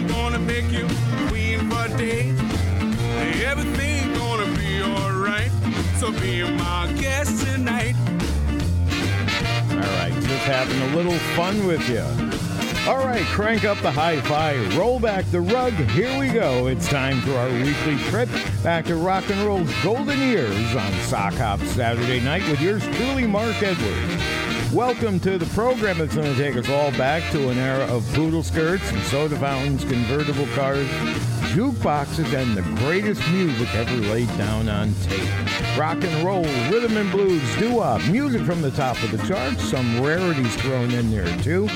I'm gonna make you queen for a day. Everything gonna be alright. So be my guest tonight. All right, just having a little fun with you. All right, crank up the hi fi, roll back the rug. Here we go. It's time for our weekly trip back to rock and roll's golden years on Sock Hop Saturday night with yours truly, Mark Edwards. Welcome to the program that's going to take us all back to an era of poodle skirts and soda fountains, convertible cars, jukeboxes, and the greatest music ever laid down on tape. Rock and roll, rhythm and blues, doo-wop, music from the top of the charts, some rarities thrown in there too.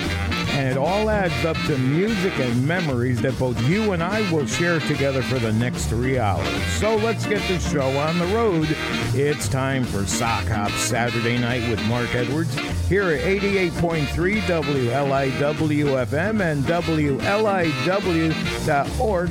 And it all adds up to music and memories that both you and I will share together for the next three hours. So let's get the show on the road. It's time for Sock Hop Saturday night with Mark Edwards here at 88.3 WLIW FM and WLIW.org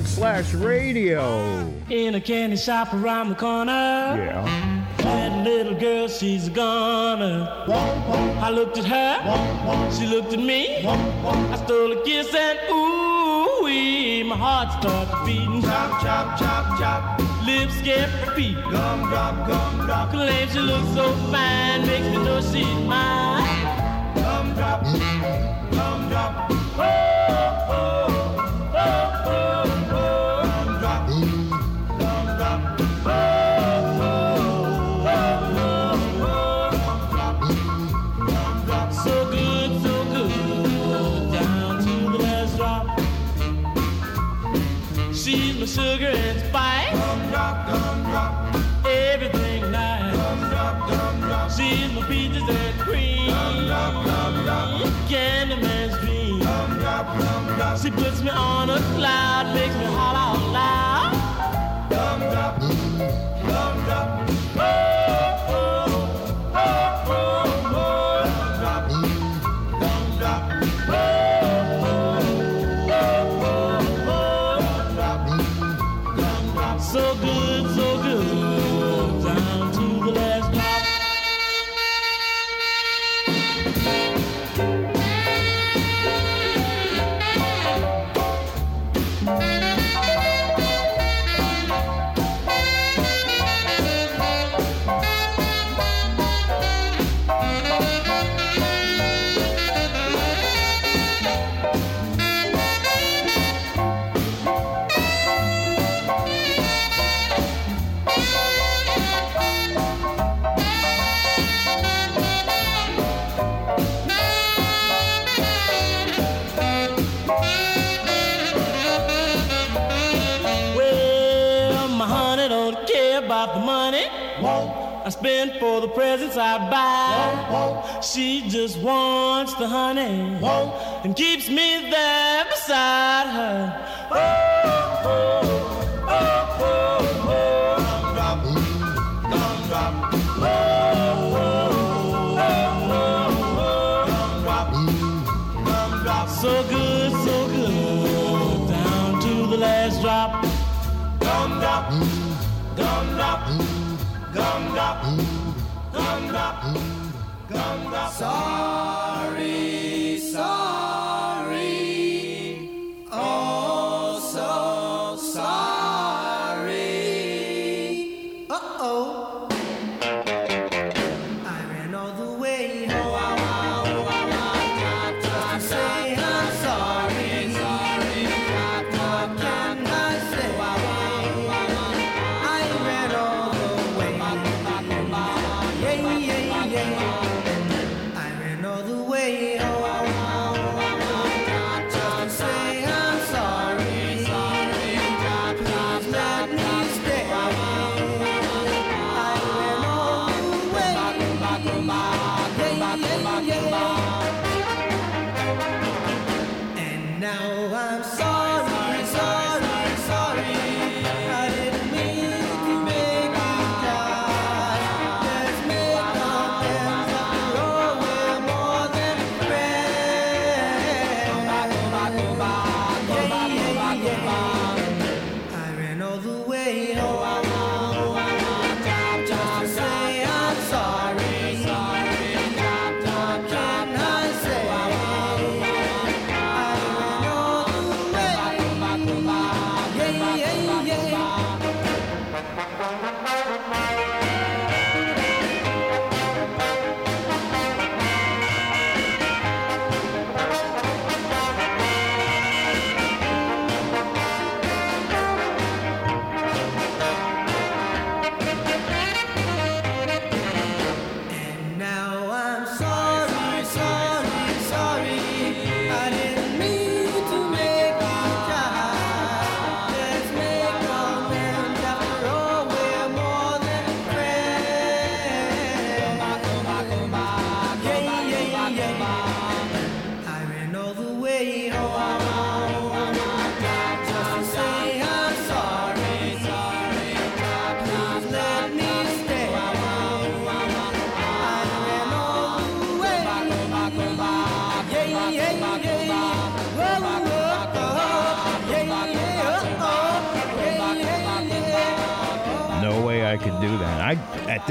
slash radio. In a candy shop around the corner. Yeah. That little girl, she's a goner. I looked at her, she looked at me. I stole a kiss and ooh my heart started beating. Chop, chop, chop, chop. Lips get repeat. Gum drop, gum drop. Claims she looks so fine, makes me know she's mine. Gum drop, gum drop. Oh, oh, sugar and spice. Everything nice. She's my peaches and cream. Candyman's dream. She puts me on a cloud, makes me holler out loud. Gum drop, gum drop. I buy. She just wants the honey and keeps me there beside her. Oh, oh, oh, oh, oh. Gum drop, gum drop, gum gum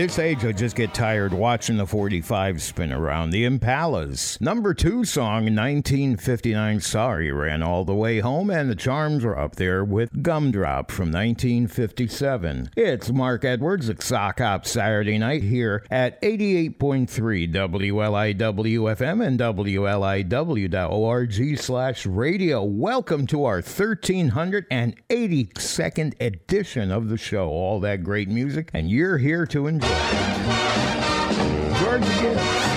this age, I just get tired watching the 45 spin around. The Impalas. Number two song, 1959 Sorry, ran all the way home, and the Charms are up there with Gumdrop from 1957. It's Mark Edwards at Sock Hop Saturday night here at 88.3 WLIW-FM and WLIW.org slash radio. Welcome to our 1382nd edition of the show. All that great music, and you're here to enjoy. Georgia Gibbs.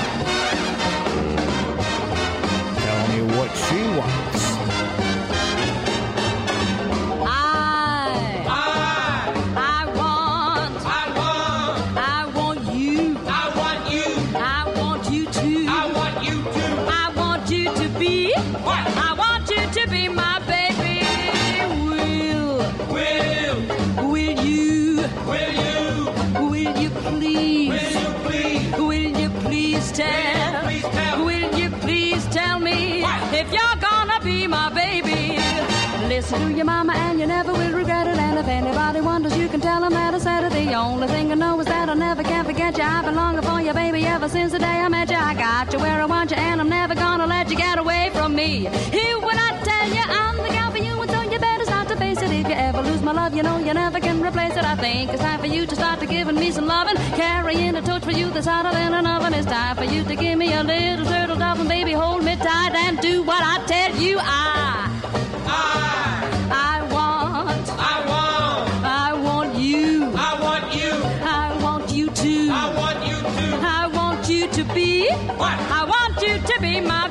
Listen to your mama and you never will regret it. And if anybody wonders, you can tell them that I said it. The only thing I know is that I never can forget you. I've been longing for you, baby, ever since the day I met you. I got you where I want you, and I'm never gonna let you get away from me. Here when I tell you I'm the gal for you, and so you better start to face it. If you ever lose my love, you know you never can replace it. I think it's time for you to start to giving me some loving, carrying a torch for you that's hotter than an oven. It's time for you to give me a little turtle dove, and baby, hold me tight and do what I tell you. I. What? I want you to be my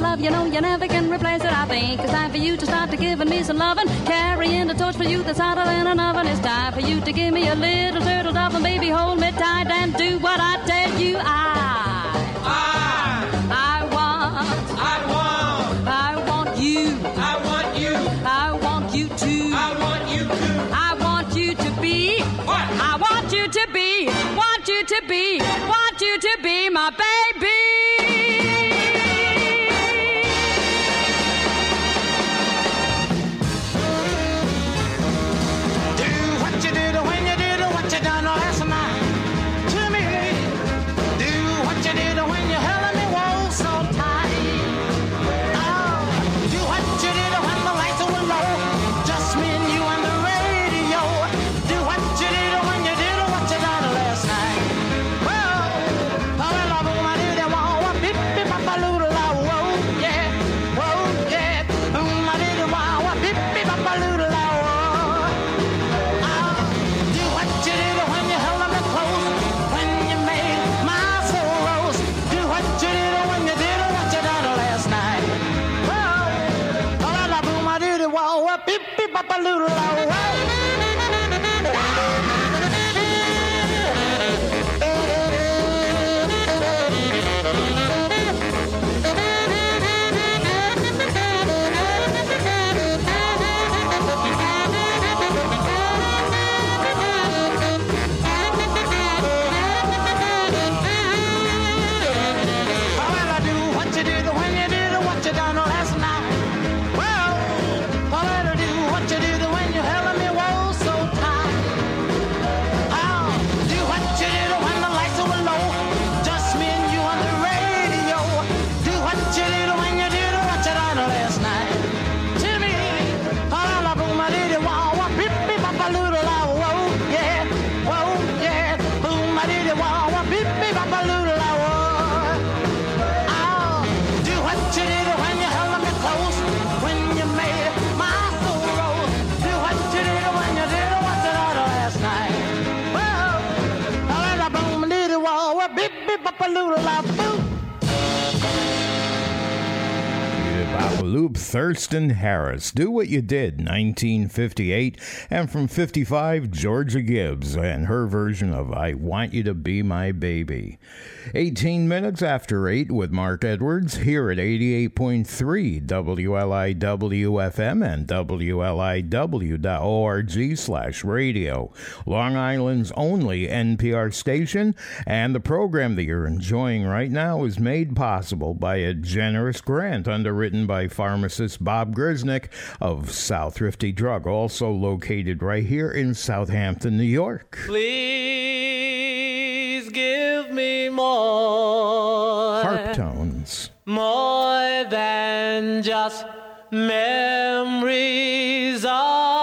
my love, you know you never can replace it. I think it's time for you to start to giving me some loving, carrying the torch for you that's hotter than an oven. It's time for you to give me a little turtle dove, and baby hold me tight and do what I tell you. I, I, I want, I want, I want you, I want you, I want you to. I want you to. I want you to be. What? I want you to be. Want you to be. Want you to be my baby. Thurston Harris, Do What You Did, 1958, and from 55, Georgia Gibbs and her version of I Want You to Be My Baby. 18 minutes after 8 with Mark Edwards here at 88.3 WLIWFM and WLIW.org slash radio. Long Island's only NPR station, and the program that you're enjoying right now is made possible by a generous grant underwritten by pharmacist Bob Grisnick of South Rifty Drug, also located right here in Southampton, New York. Please give me more harp tones, more than just memories of.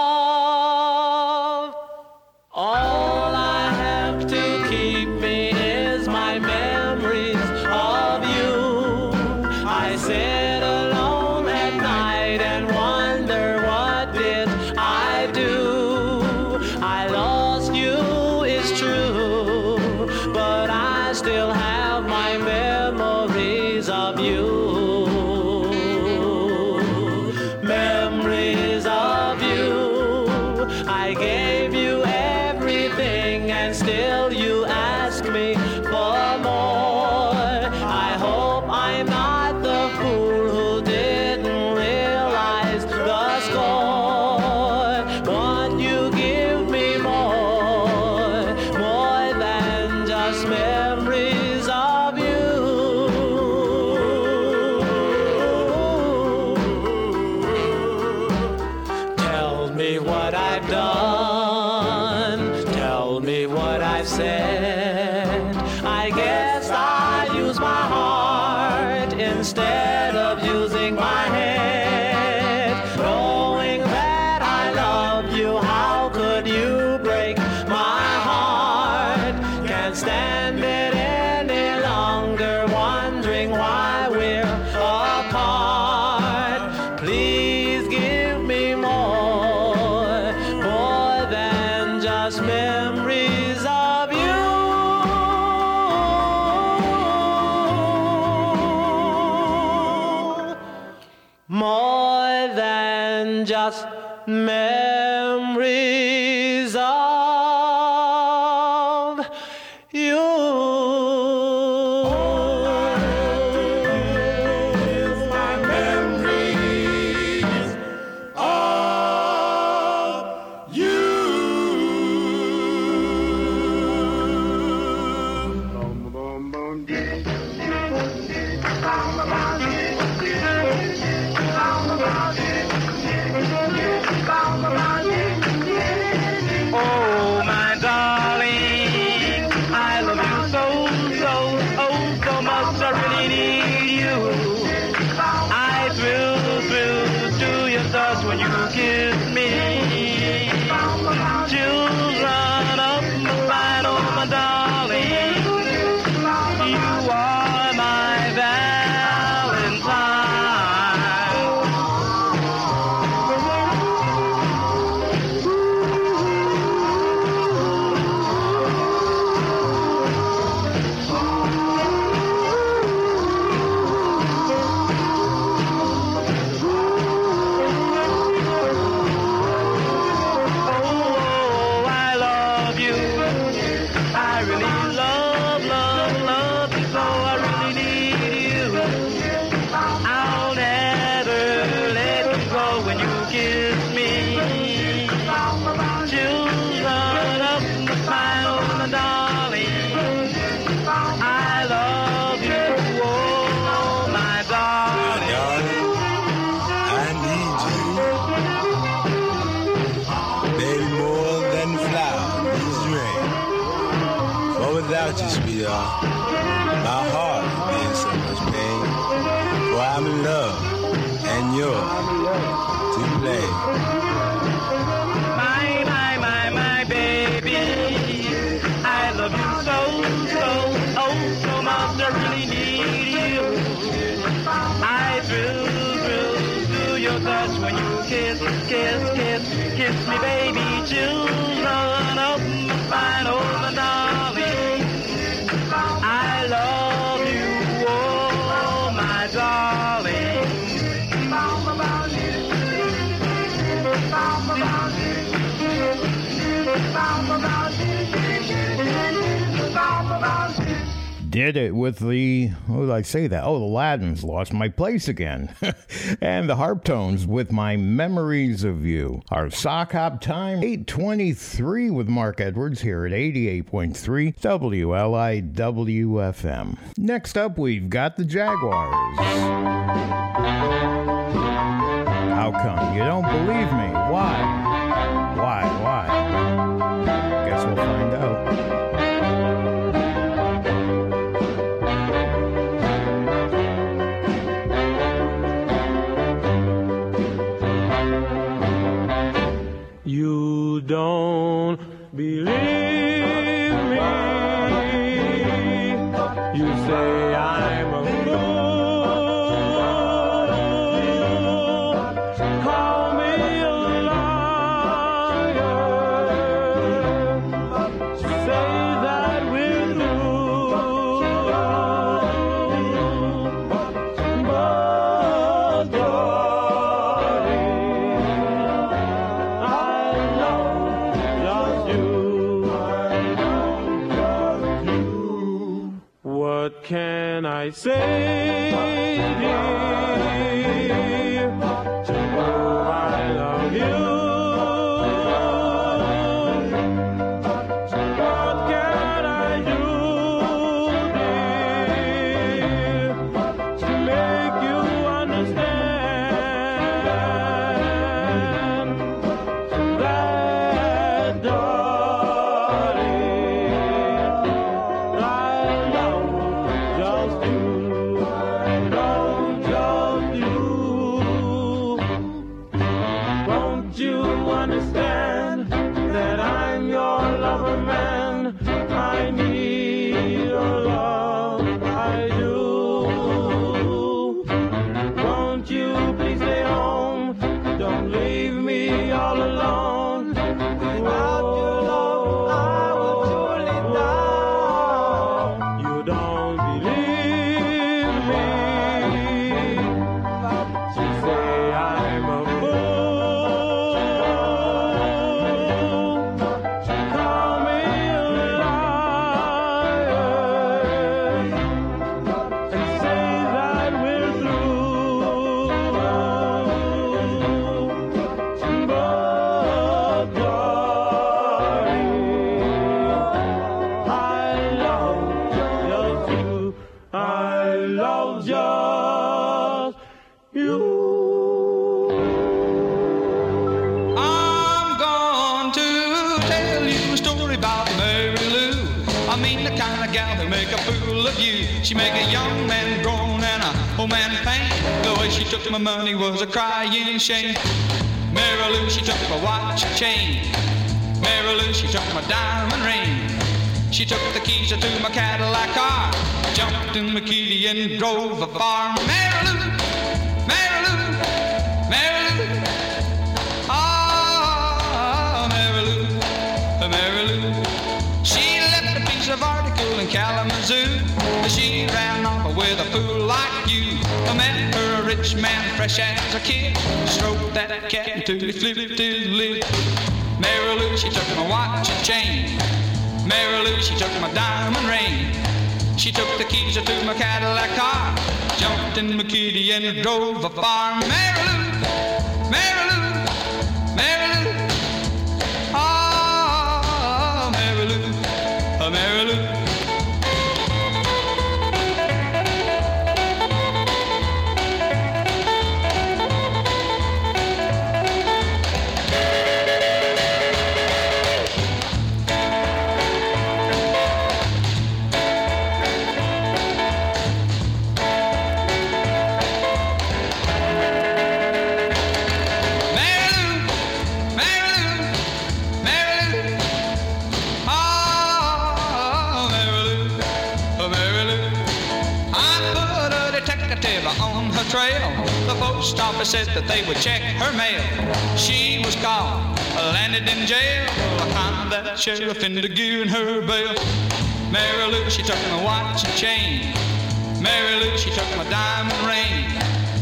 kiss, kiss, kiss me, baby, June. Did it with the, what did I say that? Oh, the Laddins lost my place again. and the Harptones with my memories of you. Our sock hop time, 823 with Mark Edwards here at 88.3 WLIWFM. Next up, we've got the Jaguars. How come? You don't believe me? Why? Why? Why? You I say, my money was a crying shame. Mary Lou, she took my watch and chain. Mary Lou, she took my diamond ring. She took the keys to my Cadillac car. Jumped in my kitty and drove afar. Mary Lou, Mary Lou, Mary Lou. Ah, Mary Lou, Mary Lou. She left a piece of article in Kalamazoo. She ran off with a fool like you. A rich man, fresh as a kid. Stroked that cat until he flipped his lid. Mary Lou, she took my watch and chain. Mary Lou, she took my diamond ring. She took the keys to my Cadillac car. Jumped in my kitty and drove afar. Mary Lou, Mary said that they would check her mail. She was gone, landed in jail. I found that sheriff in the gear and her bail. Mary Lou, she took my watch and chain. Mary Lou, she took my diamond ring.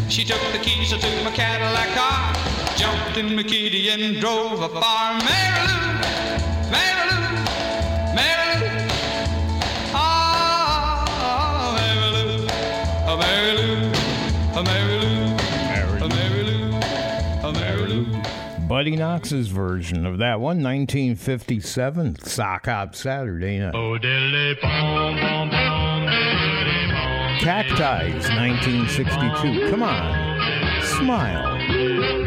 She took the keys to my Cadillac car. Jumped in my kitty and drove afar. Mary Lou, Mary Lou, Mary Lou. Ah, oh, Mary Lou, oh, Mary Lou, oh, Mary Lou. Buddy Knox's version of that one, 1957, Sock Hop Saturday Night. Cacti's 1962. Come on, smile.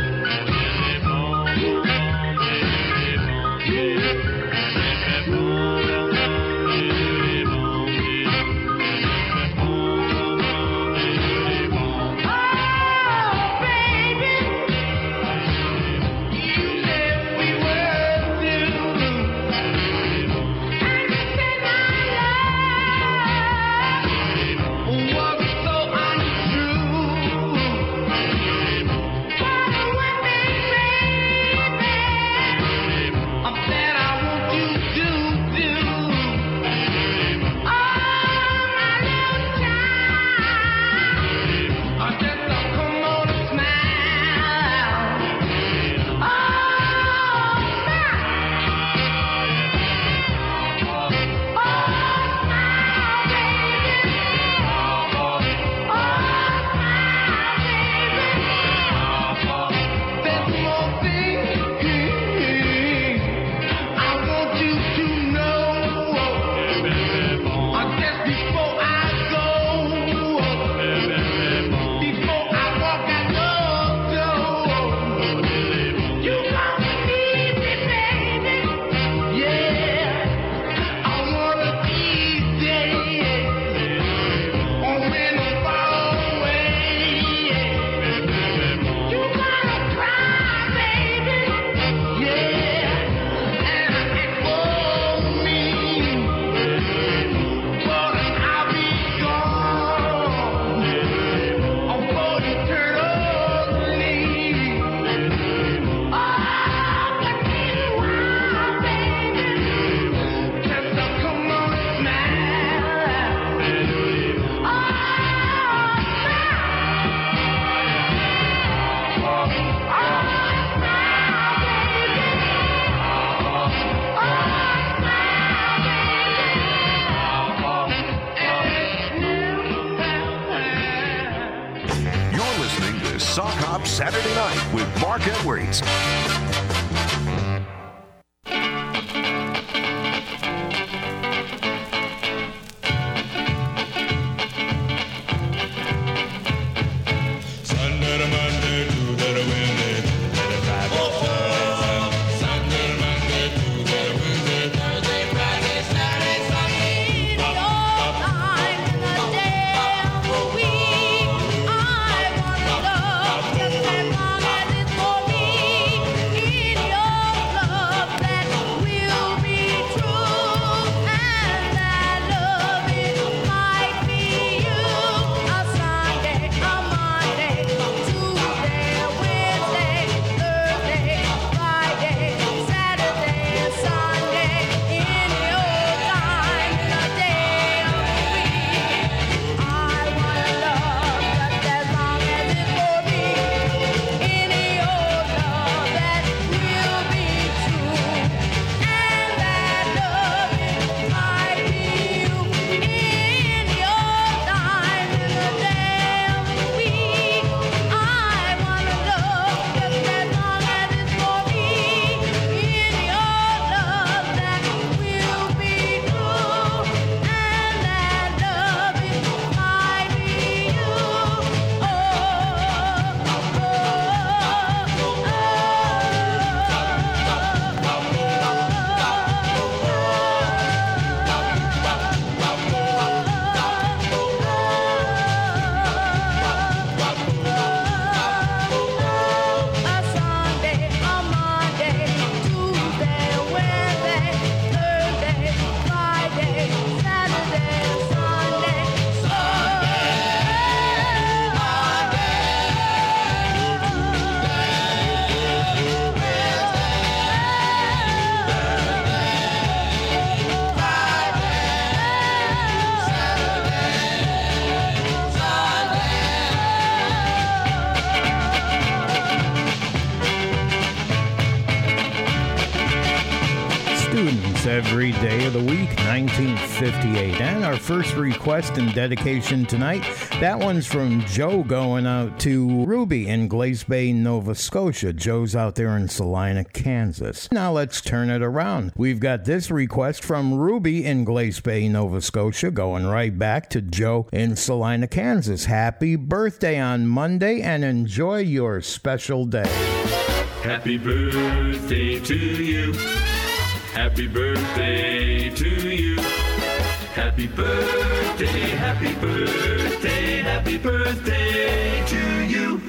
Mark Edwards. Every day of the week, 1958. And our first request and dedication tonight, that one's from Joe going out to Ruby in Glace Bay, Nova Scotia. Joe's out there in Salina, Kansas. Now let's turn it around. We've got this request from Ruby in Glace Bay, Nova Scotia, going right back to Joe in Salina, Kansas. Happy birthday on Monday and enjoy your special day. Happy birthday to you. Happy birthday to you. Happy birthday, happy birthday, happy birthday to you.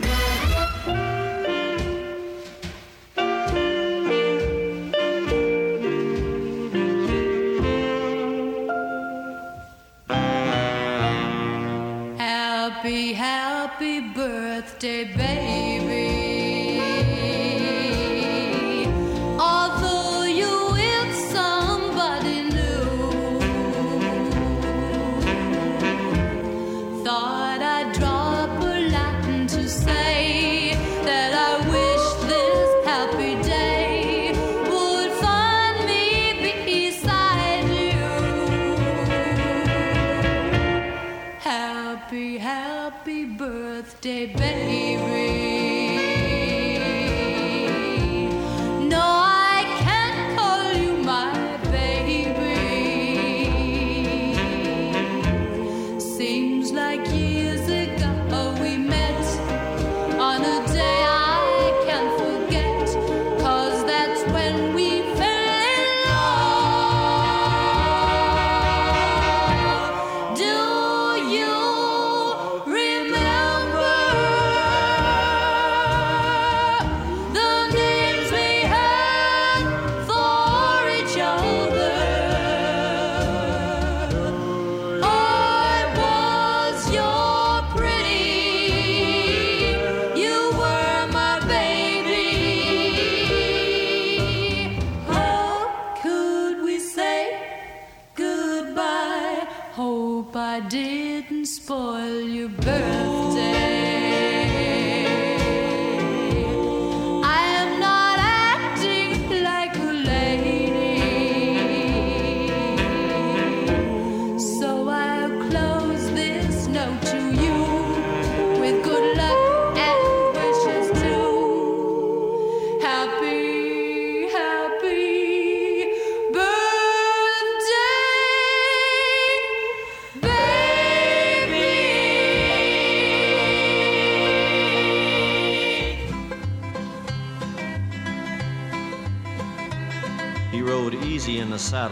Happy, happy birthday, baby.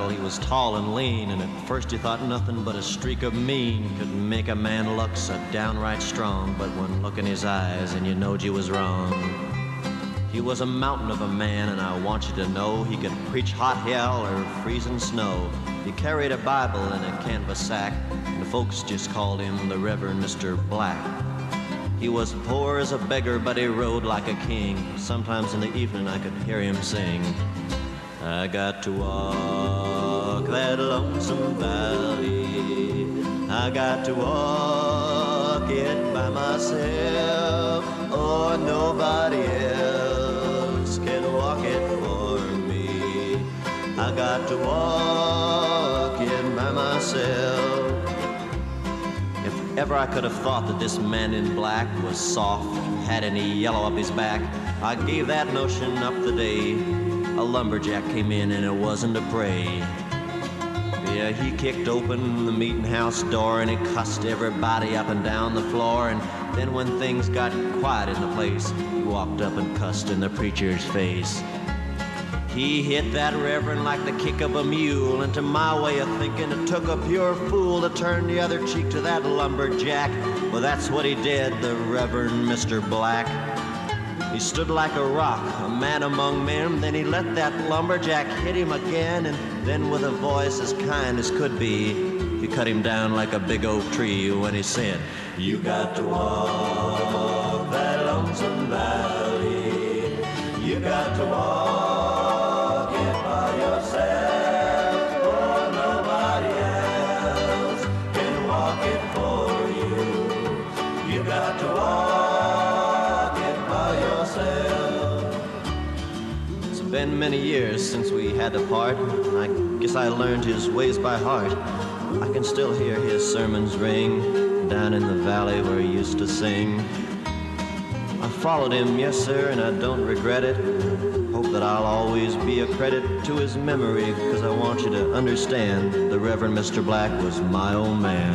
He was tall and lean, and at first you thought nothing but a streak of mean could make a man look so downright strong. But when look in his eyes and you knowed you was wrong. He was a mountain of a man, and I want you to know he could preach hot hell or freezing snow. He carried a Bible in a canvas sack, and the folks just called him the Reverend Mr. Black. He was poor as a beggar, but he rode like a king. Sometimes in the evening I could hear him sing. I got to walk that lonesome valley. I got to walk it by myself. Oh, nobody else can walk it for me. I got to walk it by myself. If ever I could have thought that this man in black was soft, had any yellow up his back, I gave that notion up the day a lumberjack came in and it wasn't a pray. Yeah, he kicked open the meeting house door and he cussed everybody up and down the floor. And then when things got quiet in the place, he walked up and cussed in the preacher's face. He hit that reverend like the kick of a mule, and to my way of thinking, it took a pure fool to turn the other cheek to that lumberjack. Well, that's what he did, the Reverend Mr. Black. He stood like a rock, a man among men. Then he let that lumberjack hit him again, and then with a voice as kind as could be, he cut him down like a big oak tree when he said, You got to walk that lonesome valley. You got to walk been many years since we had to part. I Guess I learned his ways by heart. I can still hear his sermons ring down in the valley where he used to sing. I followed him, yes, sir, and I don't regret it. Hope that I'll always be a credit to his memory, because I want you to understand the Reverend Mr. Black was my old man.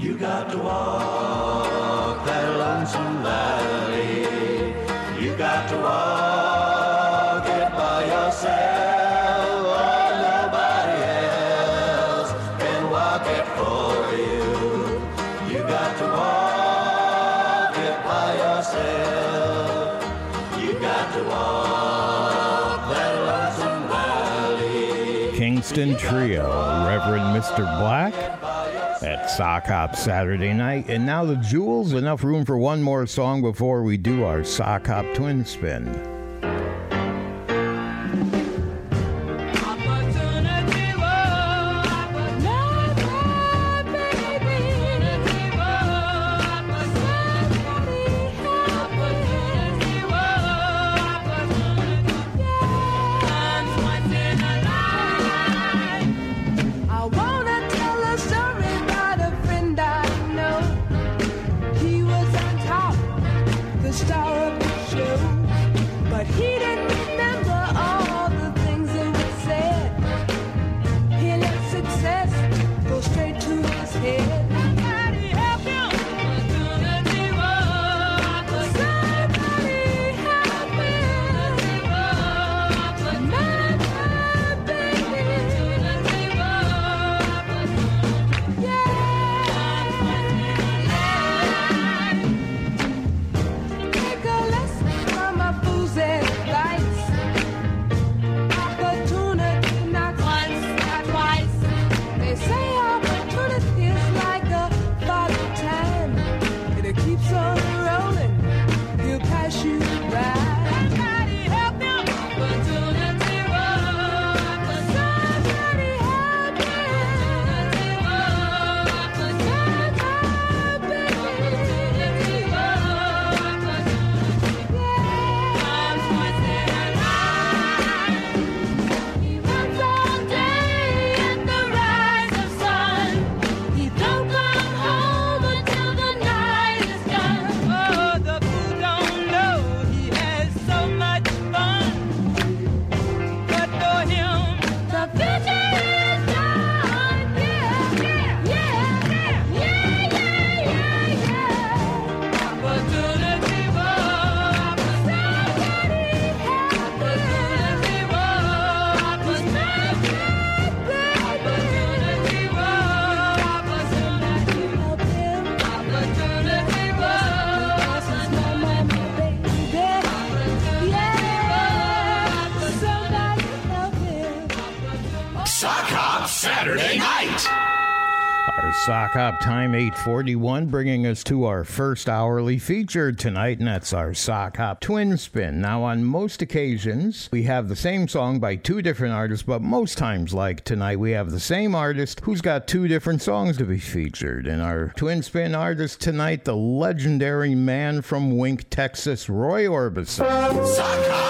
You got to walk that lonesome Kingston Trio, Reverend Mr. Black at Sock Hop Saturday night. And now the Jewels. Enough room for one more song before we do our Sock Hop Twin Spin. Our sock hop time 841 bringing us to our first hourly feature tonight and that's our sock hop twin spin. Now on most occasions we have the same song by two different artists but most times like tonight we have the same artist who's got two different songs to be featured. And our twin spin artist tonight the legendary man from Wink, Texas, Roy Orbison. Sock Hop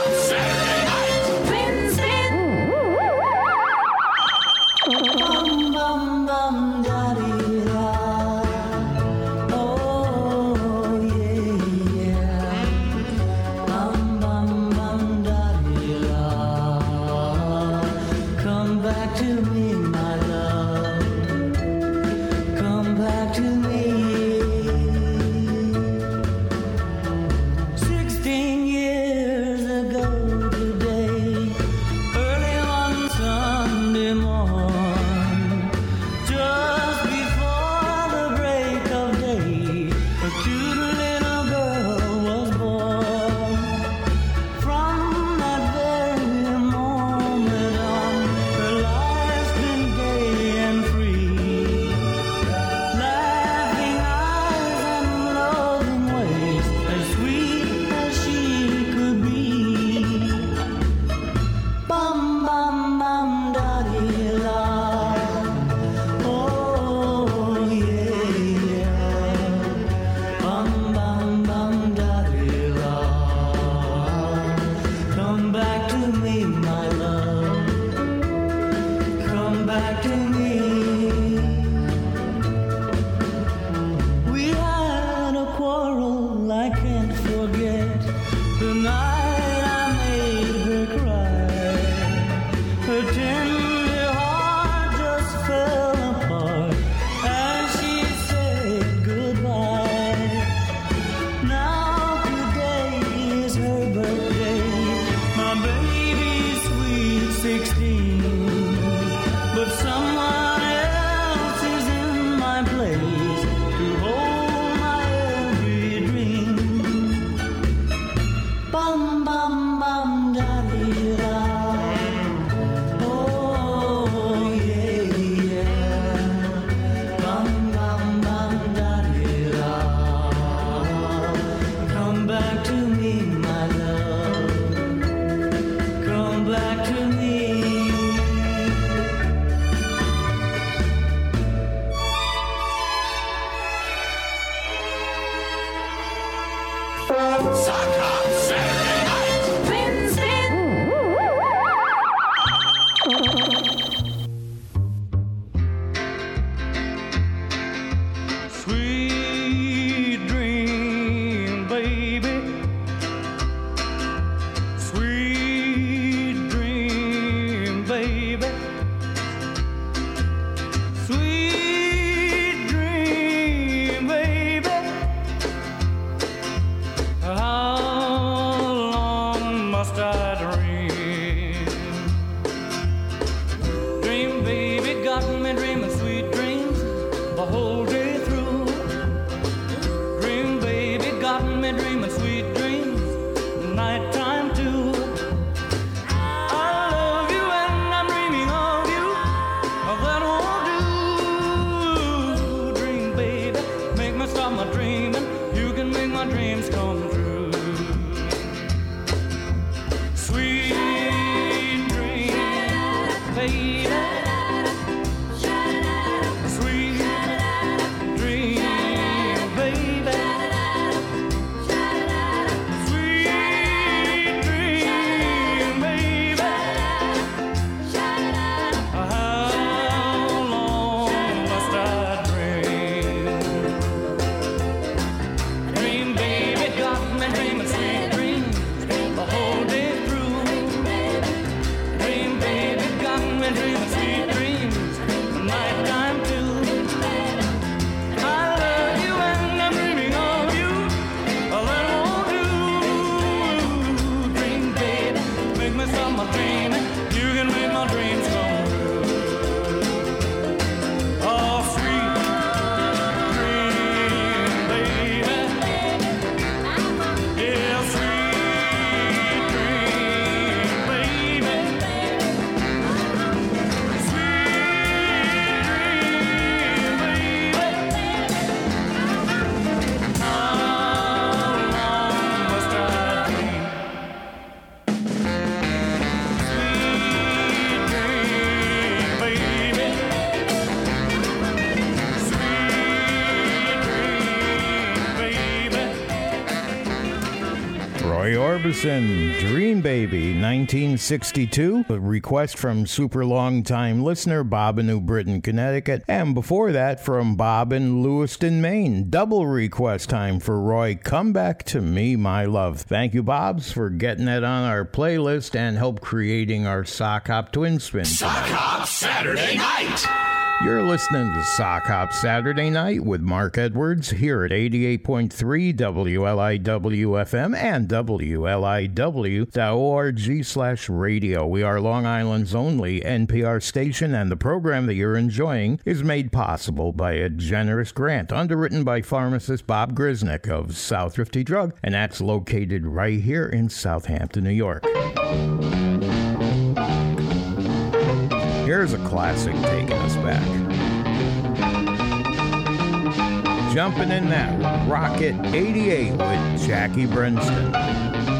16 Roy Dream Baby, 1962. A request from super long time listener Bob in New Britain, Connecticut. And before that, from Bob in Lewiston, Maine. Double request time for Roy. Come back to me, my love. Thank you, Bobs, for getting that on our playlist and help creating our Sock Hop Twin Spin. Sock Hop Saturday night. You're listening to Sock Hop Saturday Night with Mark Edwards here at 88.3 WLIW-FM and WLIW.org slash radio. We are Long Island's only NPR station, and the program that you're enjoying is made possible by a generous grant underwritten by pharmacist Bob Grisnick of South Thrifty Drug, and that's located right here in Southampton, New York. Here's a classic taking us back. Jumping in that Rocket 88 with Jackie Brenston.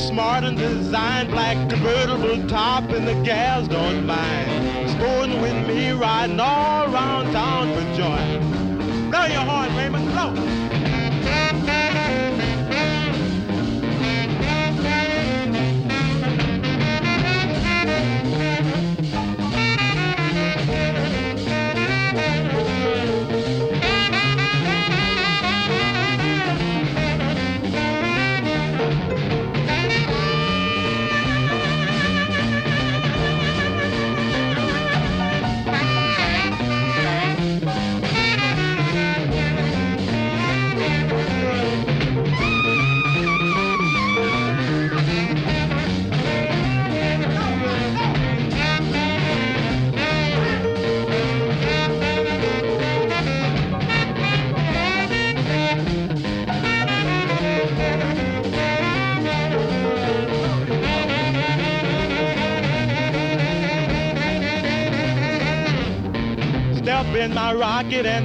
Smart and designed, black convertible top, and the gals don't mind. Sporting with me, riding all around town for joy. Blow your horn, Raymond, blow.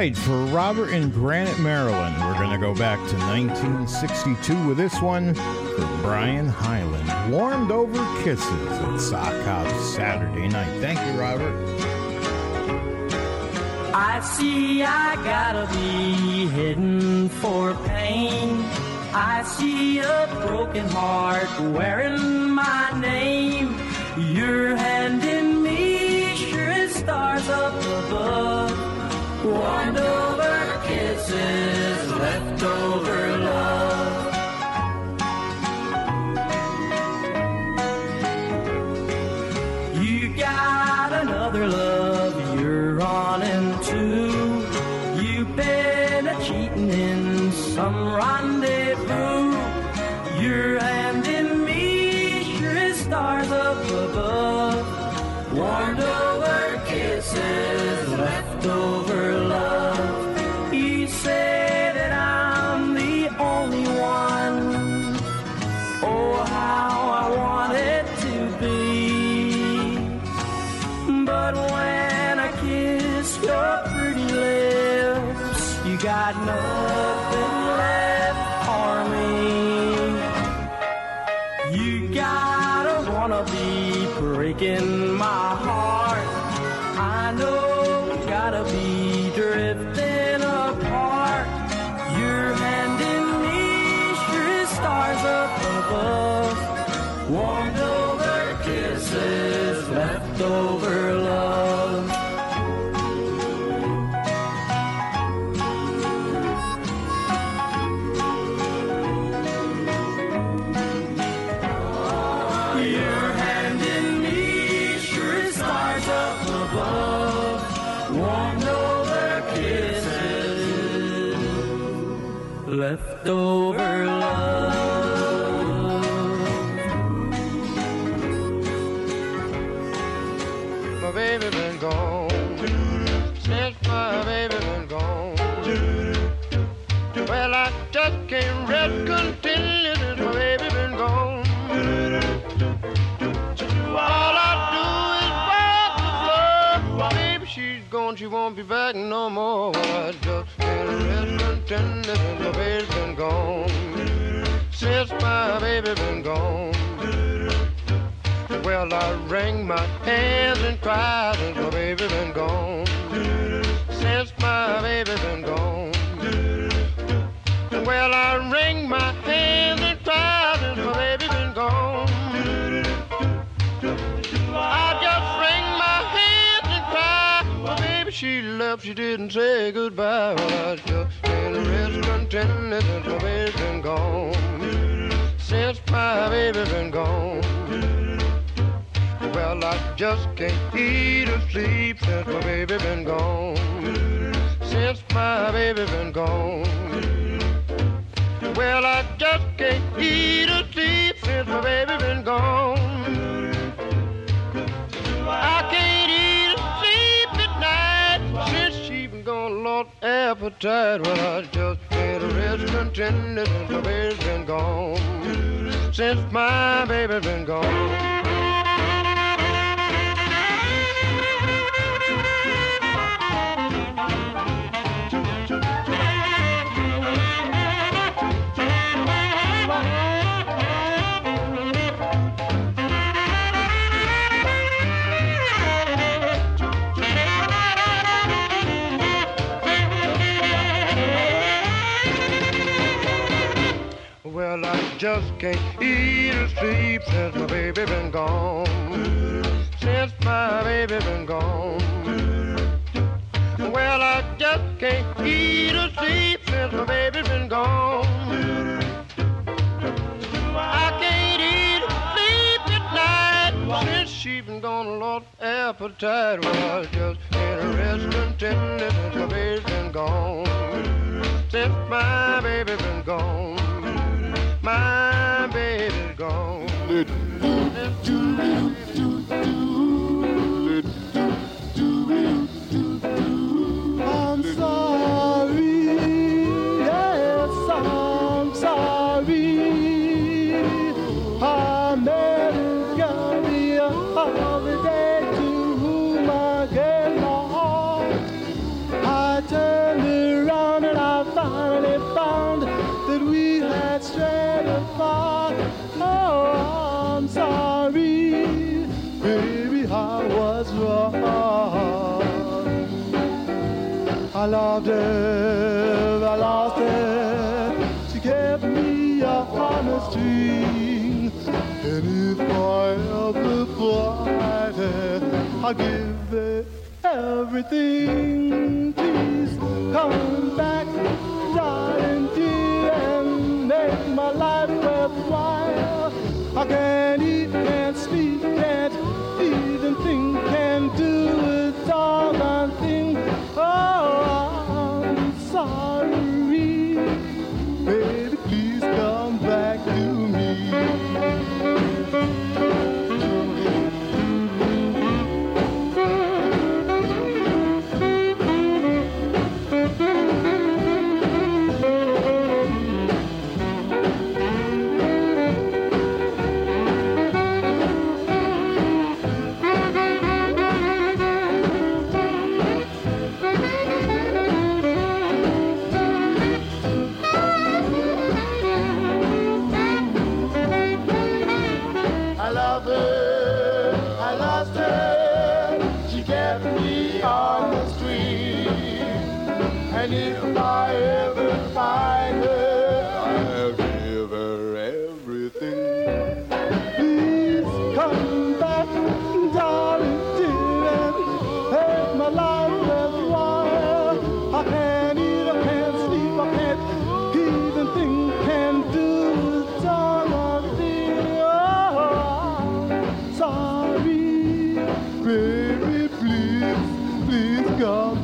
right, for Robert in Granite, Maryland, we're going to go back to 1962 with this one for Brian Hyland. Warmed Over Kisses at Sock Hop Saturday night. Thank you, Robert. I see I gotta be hidden for pain. I see a broken heart wearing my name. You're warmed kisses left over.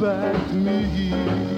Back to me.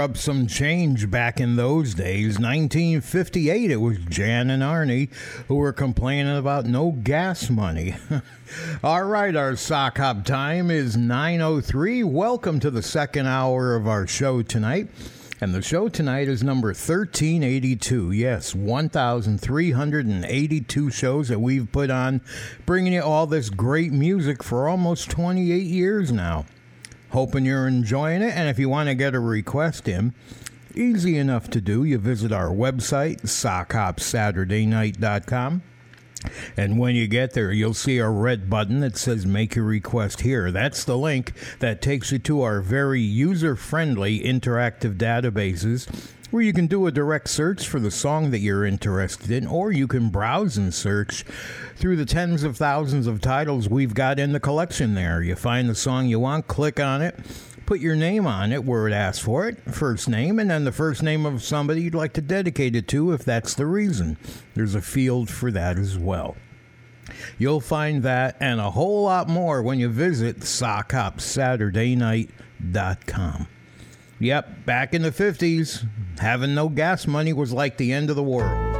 Up some change back in those days. 1958, it was Jan and Arnie who were complaining about no gas money. All right, our sock hop time is 9.03. Welcome to the second hour of our show tonight. And the show tonight is number 1382. Yes, 1,382 shows that we've put on, bringing you all this great music for almost 28 years now. Hoping you're enjoying it, and if you want to get a request in, easy enough to do. You visit our website, sockhopsaturdaynight.com. And when you get there, you'll see a red button that says Make Your Request Here. That's the link that takes you to our very user friendly interactive databases where you can do a direct search for the song that you're interested in, or you can browse and search through the tens of thousands of titles we've got in the collection there. You find the song you want, click on it. Put your name on it where it asks for it, first name, and then the first name of somebody you'd like to dedicate it to if that's the reason. There's a field for that as well. You'll find that and a whole lot more when you visit sockhopsaturdaynight.com. Yep, back in the 50s, having no gas money was like the end of the world.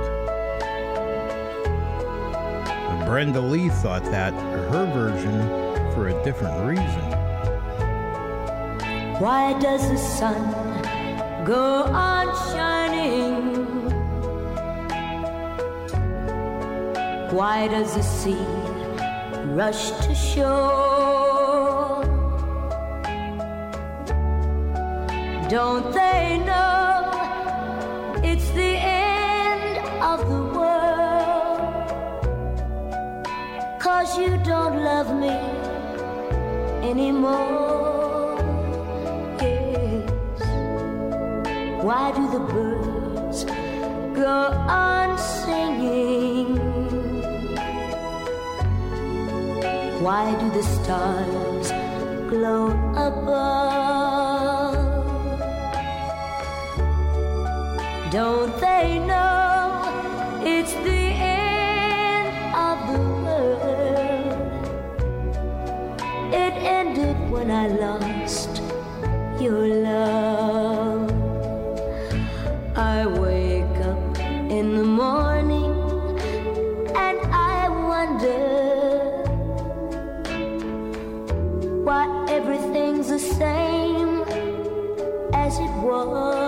Brenda Lee thought that, her version, for a different reason. Why does the sun go on shining? Why does the sea rush to shore? Don't they know it's the end of the world? Cause you don't love me anymore. Yes. Why do the birds go on singing? Why do the stars glow above? Don't they know it's the end of the world? It ended when I lost your love. I wake up in the morning and I wonder why everything's the same as it was.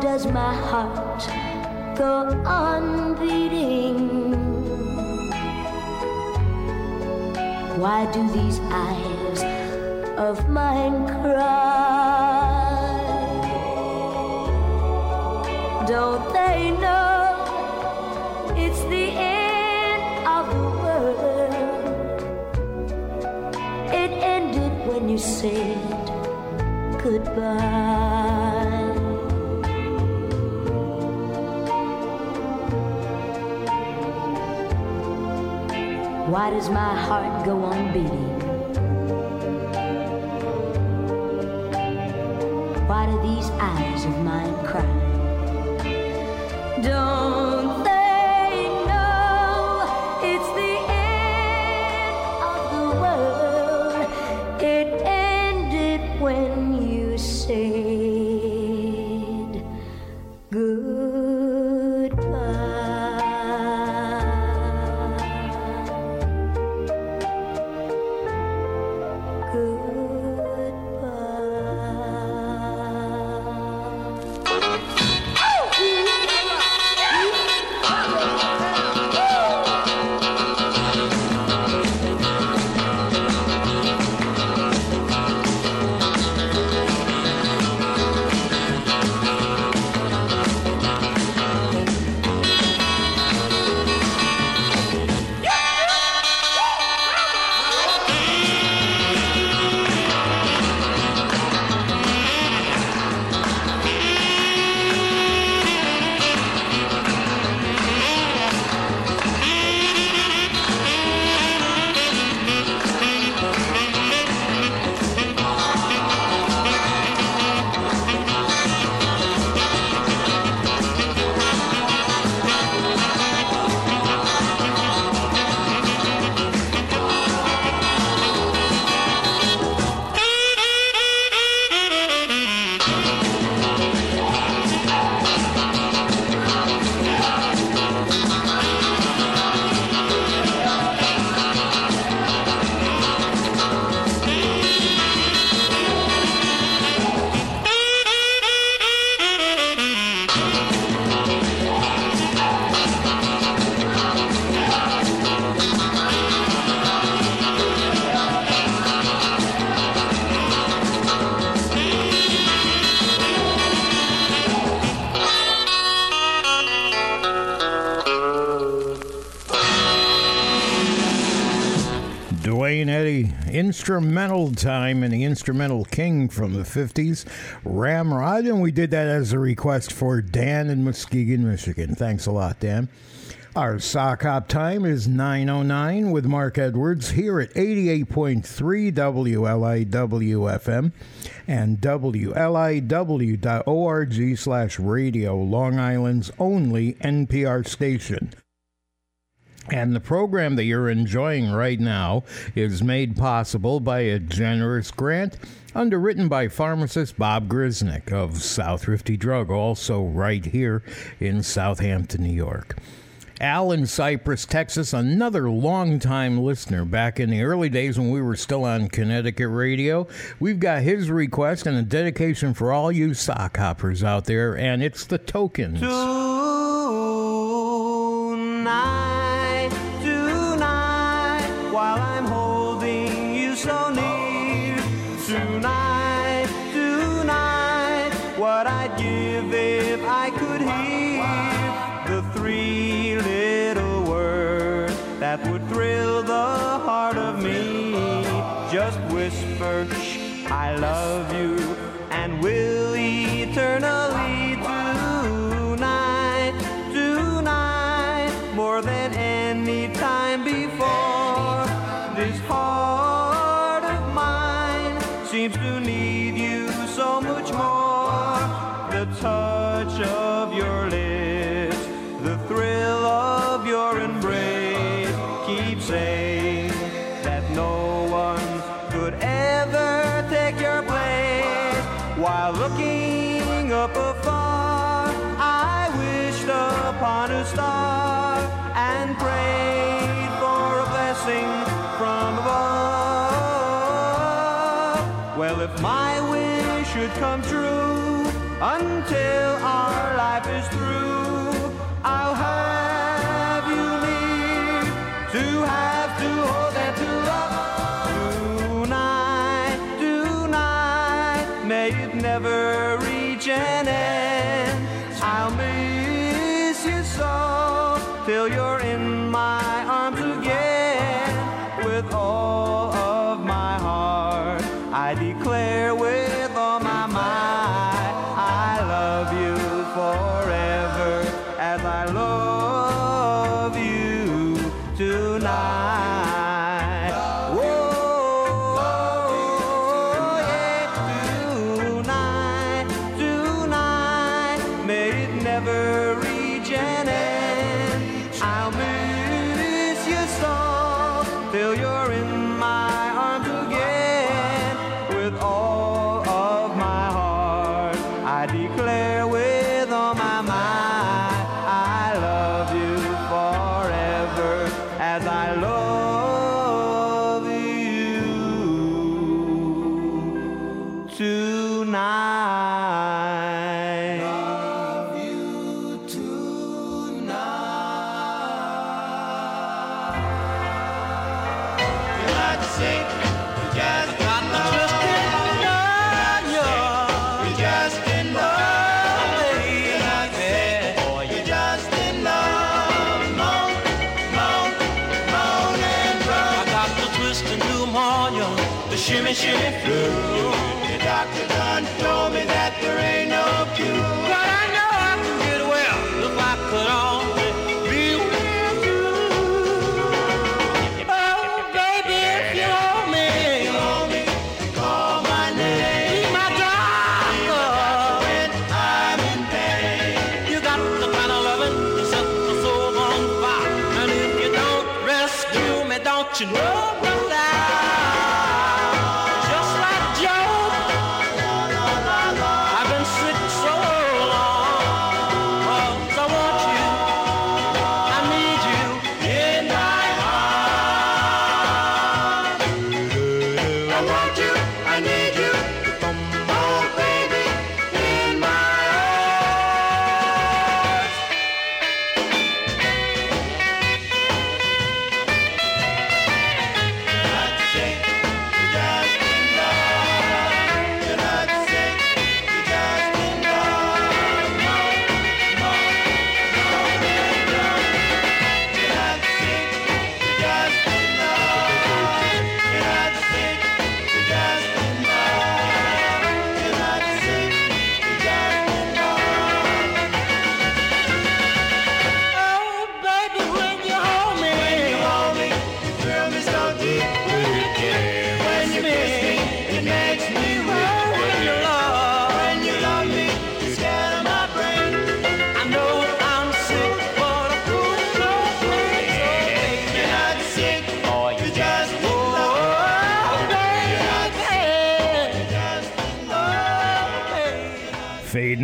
Does my heart go on beating? Why do these eyes of mine cry? Don't they know it's the end of the world? It ended when you said goodbye. Why does my heart go on beating? Time and the instrumental king from the 50s, Ramrod. And we did that as a request for Dan in Muskegon, Michigan. Thanks a lot, Dan. Our sock hop time is 9.09 with Mark Edwards here at 88.3 WLIW FM and WLIW.org slash radio, Long Island's only NPR station. And the program that you're enjoying right now is made possible by a generous grant underwritten by pharmacist Bob Grisnick of South Rifty Drug, also right here in Southampton, New York. Al in Cypress, Texas, another longtime listener back in the early days when we were still on Connecticut radio. We've got his request and a dedication for all you sock hoppers out there, and it's the tokens. Tonight, Well, if my wish should come true, until our life is through.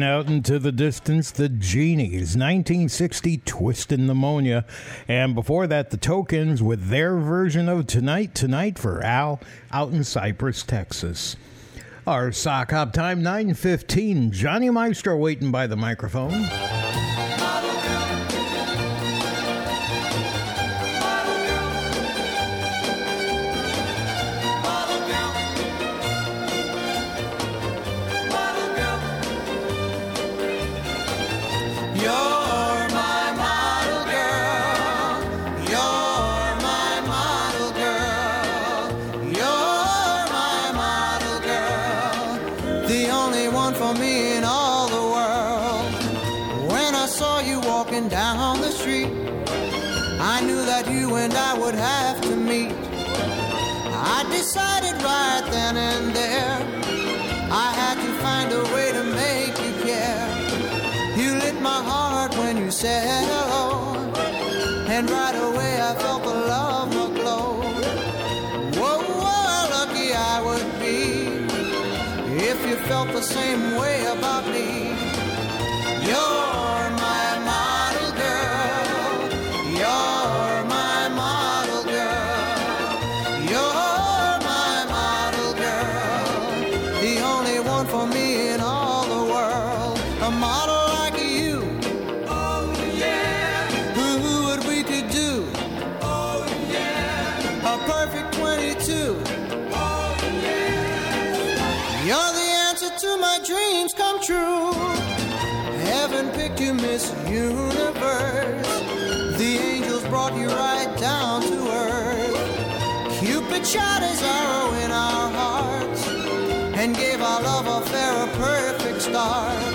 out into the distance, the Genies, 1960 Twistin' Pneumonia. And before that, the Tokens with their version of Tonight, Tonight for Al out in Cypress, Texas. Our sock hop time, 9.15. Johnny Maestro waiting by the microphone. The angels brought you right down to earth. Cupid shot his arrow in our hearts and gave our love affair a perfect start.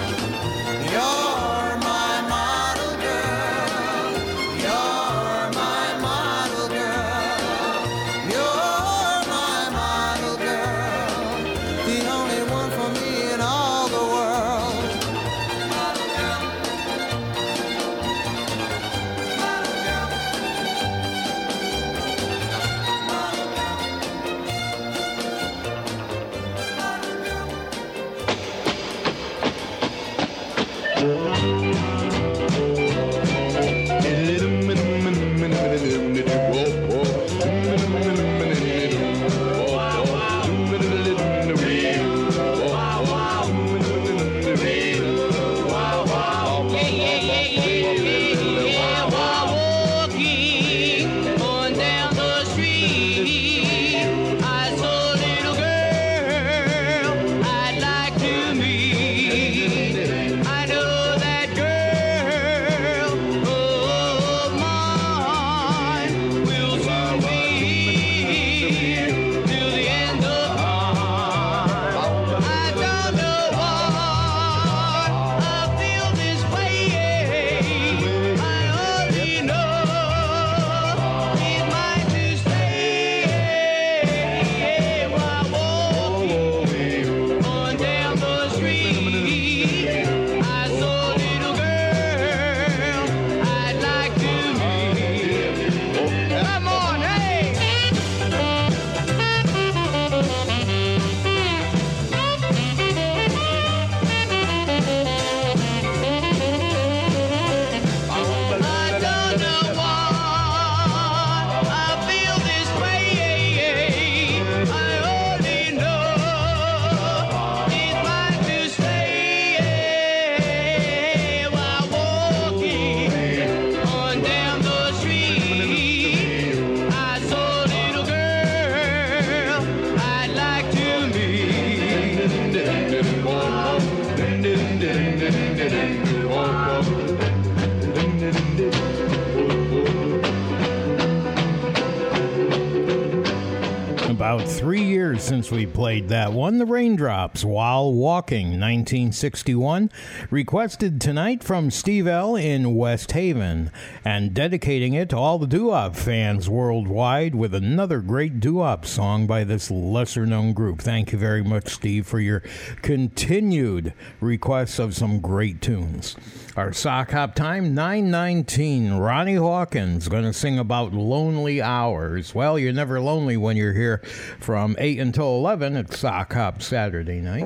Since we played that one, The Raindrops, While Walking, 1961. Requested tonight from Steve L. in West Haven, and dedicating it to all the doo-wop fans worldwide with another great doo-wop song by this lesser-known group. Thank you very much, Steve, for your continued requests of some great tunes. Our sock hop time, 919. Ronnie Hawkins going to sing about lonely hours. Well, you're never lonely when you're here from 8 until 11 at Sock Hop Saturday night.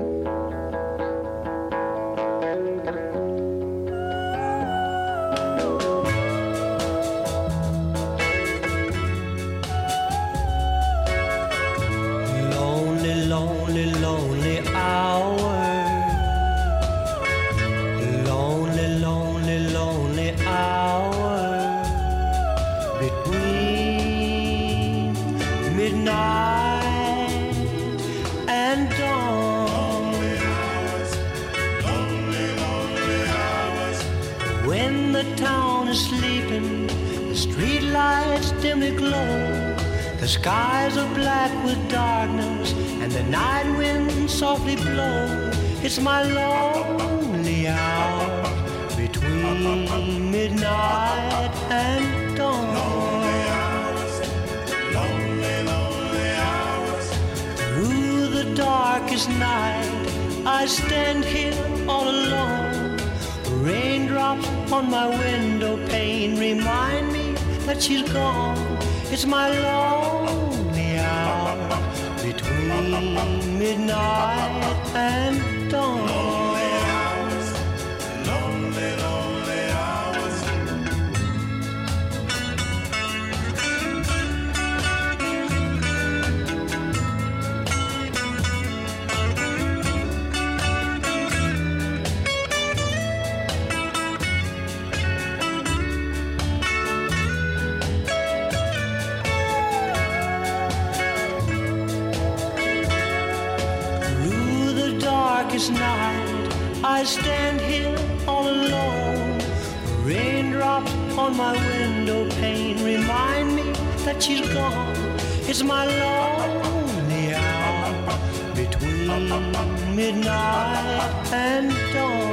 Dimly glow. The skies are black with darkness, and the night wind softly blow. It's my lonely hour between midnight and dawn. Lonely hours, lonely, lonely hours. Through the darkest night, I stand here all alone, Raindrops on my window pane remind me that she's gone. It's my lonely hour between midnight and dawn. On my window pane remind me that she's gone. It's my lonely hour between midnight and dawn.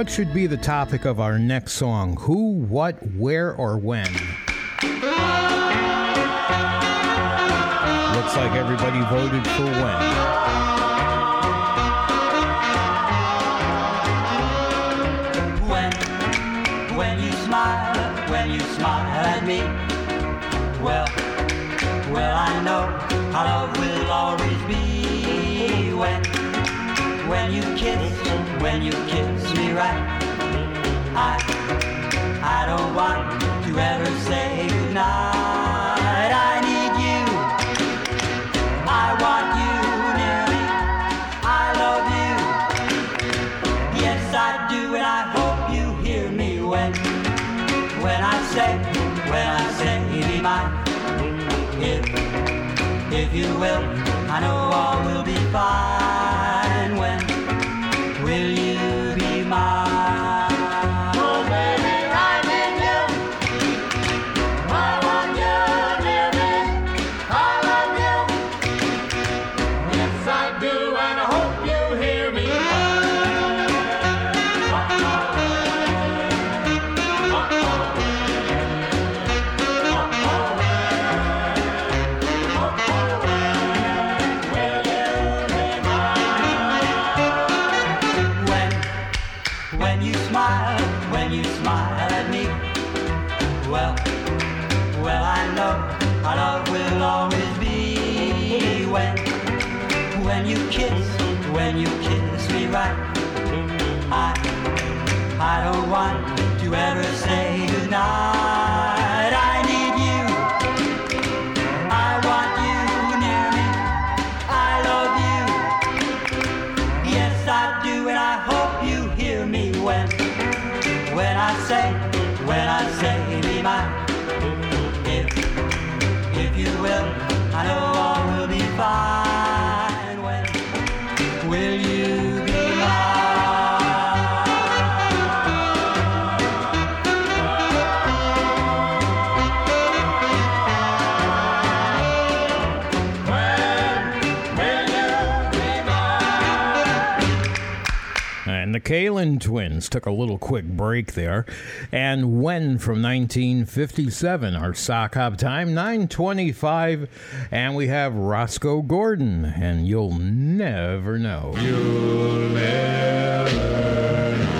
What should be the topic of our next song? Who, what, where, or when? Looks like everybody voted for when. When, when you smile, when you smile at me, well, well, I know our love will always be. When, when you kiss, when you kiss me right, I, I don't want to ever say goodnight. I need you. I want you near me. I love you. Yes, I do, and I hope you hear me when, when I say, when I say, be mine. If, if you will, Kalin twins took a little quick break there. And when from 1957, our sock hop time, 925. And we have Rosco Gordon, and you'll never know. You'll never Okay.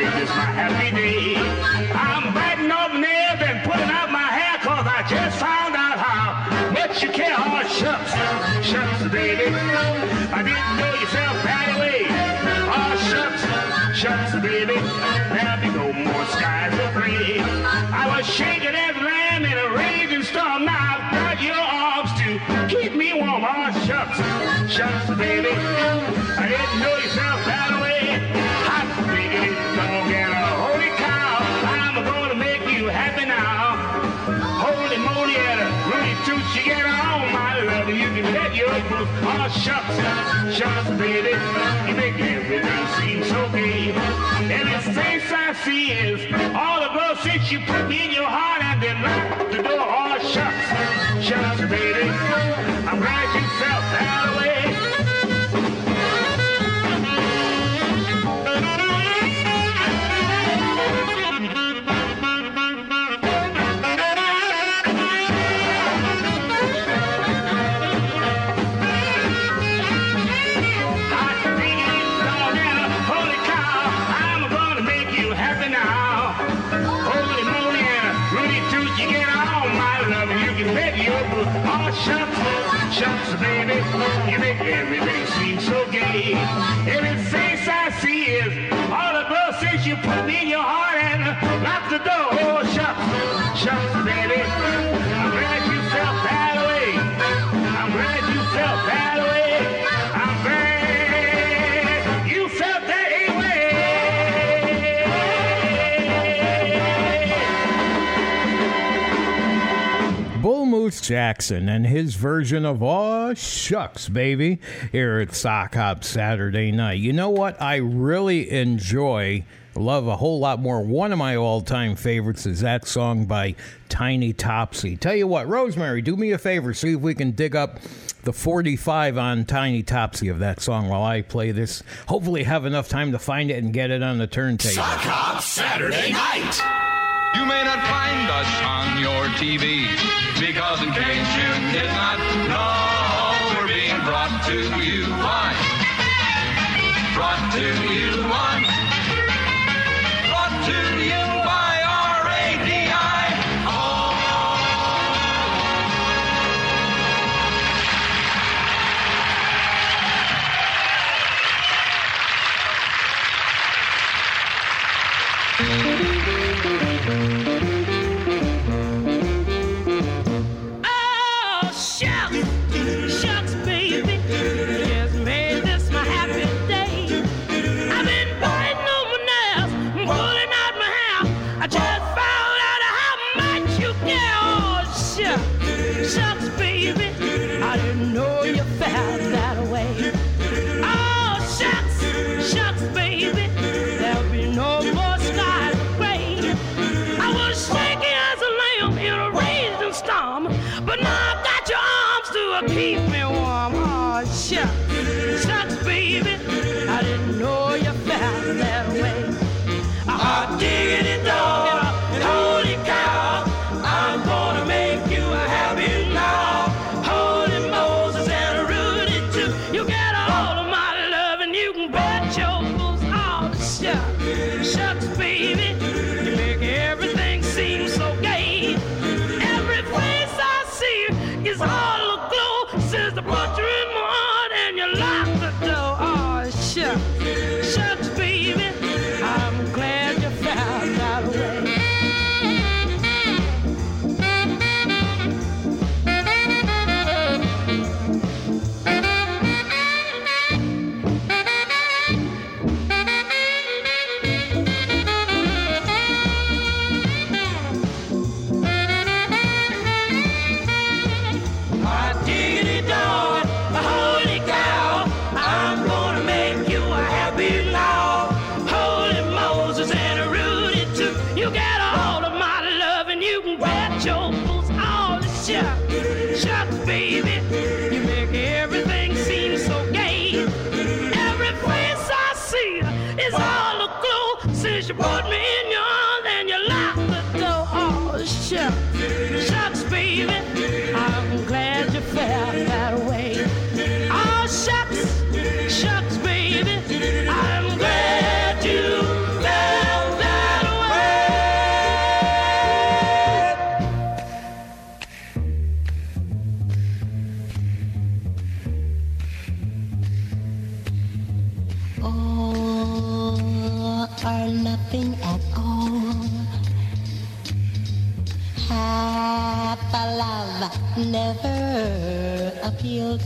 Baby, this my happy day. I'm biting off nails and putting out my hair cause I just found out how much you care. Oh, shucks, shucks, baby. I didn't know you felt that way. Oh, shucks, shucks, baby. There'll be no more skies of gray. I was shaking as lamb in a raging storm. Now I've got your arms to keep me warm. Oh, shucks, shucks, baby. I didn't know you felt that way. Boots. Oh, shucks, shucks, baby. You make everything seem so gay. Every face I see is all the glow since you put me in your heart and then locked the door. Oh, shucks, shucks, baby. I'm glad you felt that way. You make everything seem so gay. Every face I see is all the glow since you put me in your heart and locked the door. Oh, shucks, shucks, baby, I'm glad you felt that way. I'm glad you felt that way. Jackson and his version of Aw Shucks, baby, here at Sock Hop Saturday night. You know what? I really enjoy, love a whole lot more. One of my all time favorites is that song by Tiny Topsy. Tell you what, Rosemary, do me a favor, see if we can dig up the 45 on Tiny Topsy of that song while I play this. Hopefully, have enough time to find it and get it on the turntable. Sock Hop Saturday night. You may not find us on your TV because, in case you did not know, we're being brought to you by, brought to you by,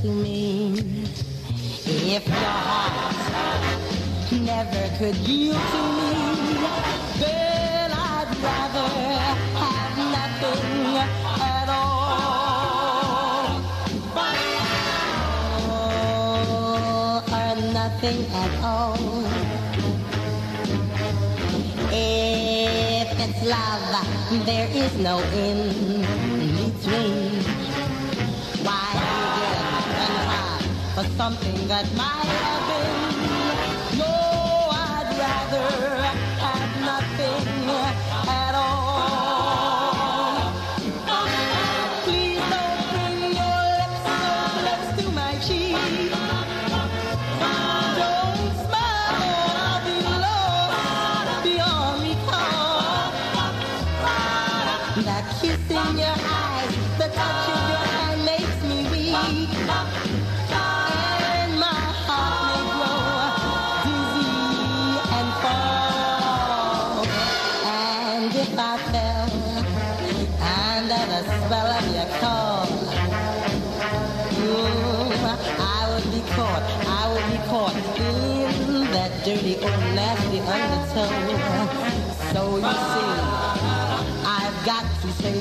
to me. If your heart never could yield to me, then I'd rather have nothing at all. Oh, uh, or nothing at all. If it's love, there is no in something that might have been? No, I'd rather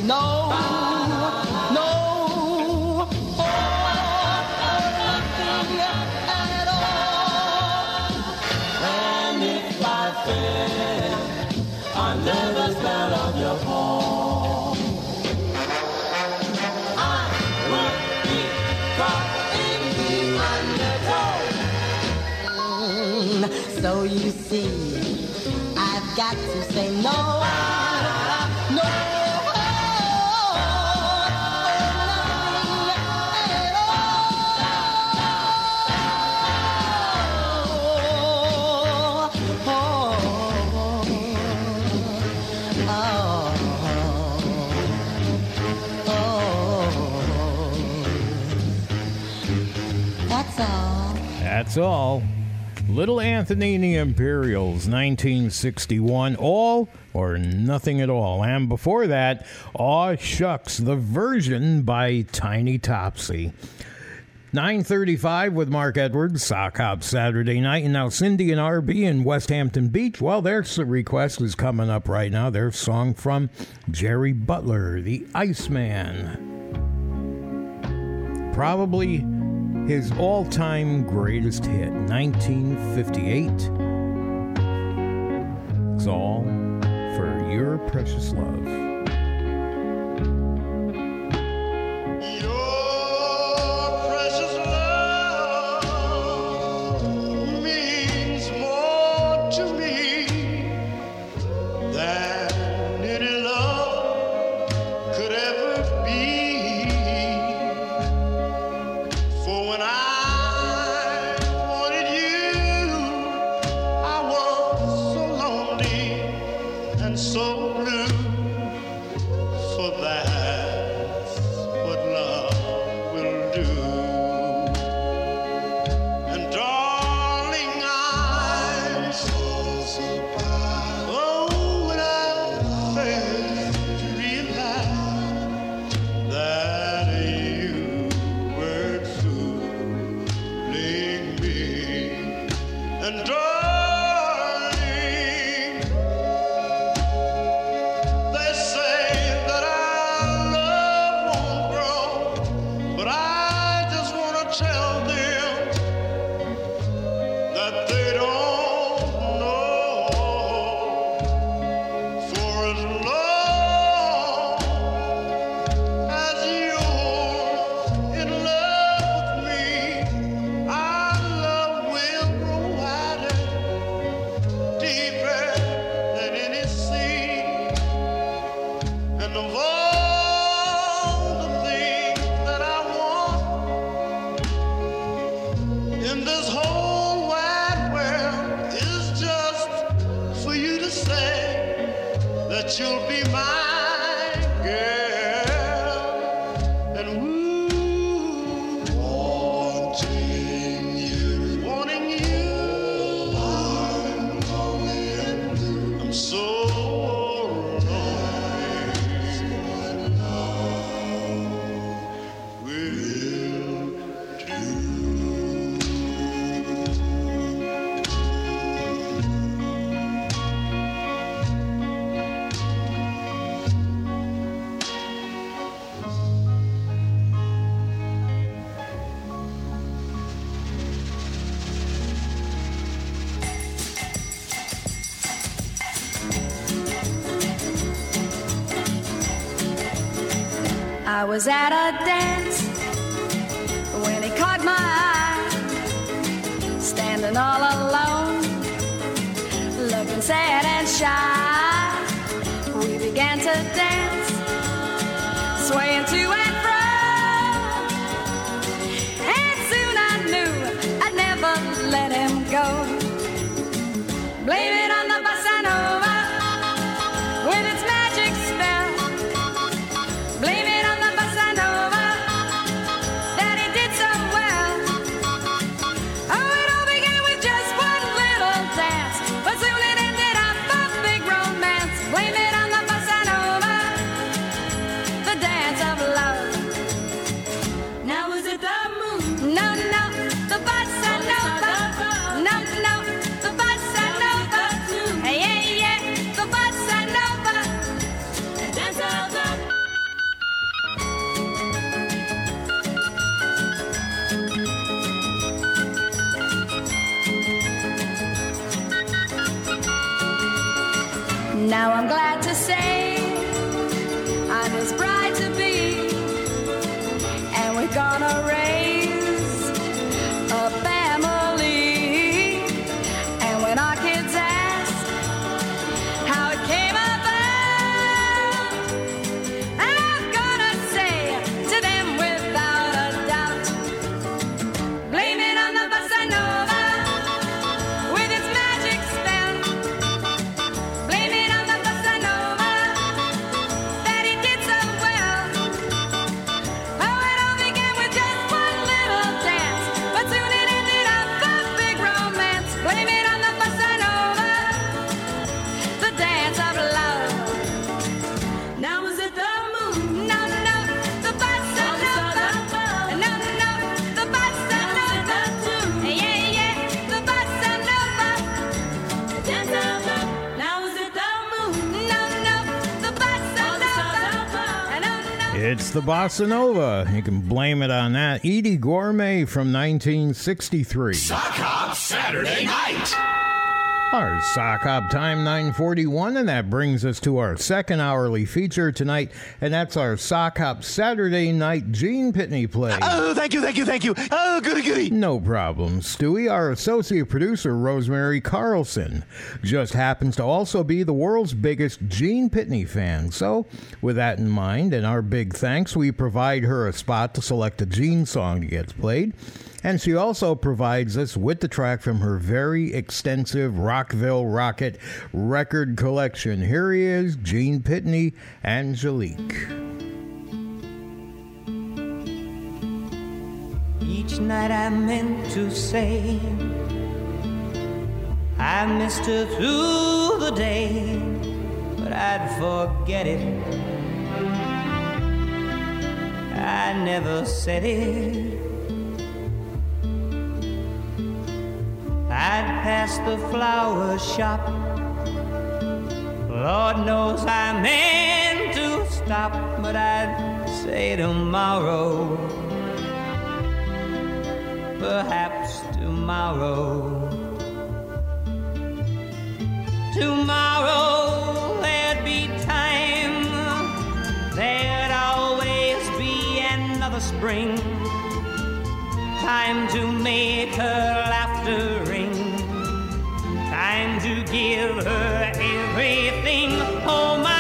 no, no, oh, nothing at all. And if I fell under the spell of your call, I would be caught in the undertow. Mm, So you see, All. Little Anthony and the Imperials, 1961. All or nothing at all. And before that, Aw Shucks, the version by Tiny Topsy. 935 with Mark Edwards, Sock Hop Saturday night. And now Cindy and RB in Westhampton Beach. Well, their request is coming up right now. Their song from Jerry Butler, The Iceman. Probably his all time greatest hit, 1958. It's all for your precious love. Was at a dance the Bossa Nova. You can blame it on that. Eydie Gormé from 1963. Sock Hop Saturday night. Our sock hop time 941, and that brings us to our second hourly feature tonight, and that's our sock hop Saturday night Gene Pitney play. Oh, thank you, thank you, thank you. Oh, goody, goody. No problem, Stewie. Our associate producer, Rosemary Carlson, just happens to also be the world's biggest Gene Pitney fan. So, with that in mind, and our big thanks, we provide her a spot to select a Gene song that gets played. And she also provides us with the track from her very extensive Rockville Rocket record collection. Here he is, Gene Pitney, Angelique. Each night I meant to say I missed her through the day, but I'd forget it. I never said it. I'd pass the flower shop. Lord knows I meant to stop, but I'd say tomorrow perhaps tomorrow. Tomorrow there'd be time, there'd always be another spring. Time to make her laughter time to give her everything. Oh, my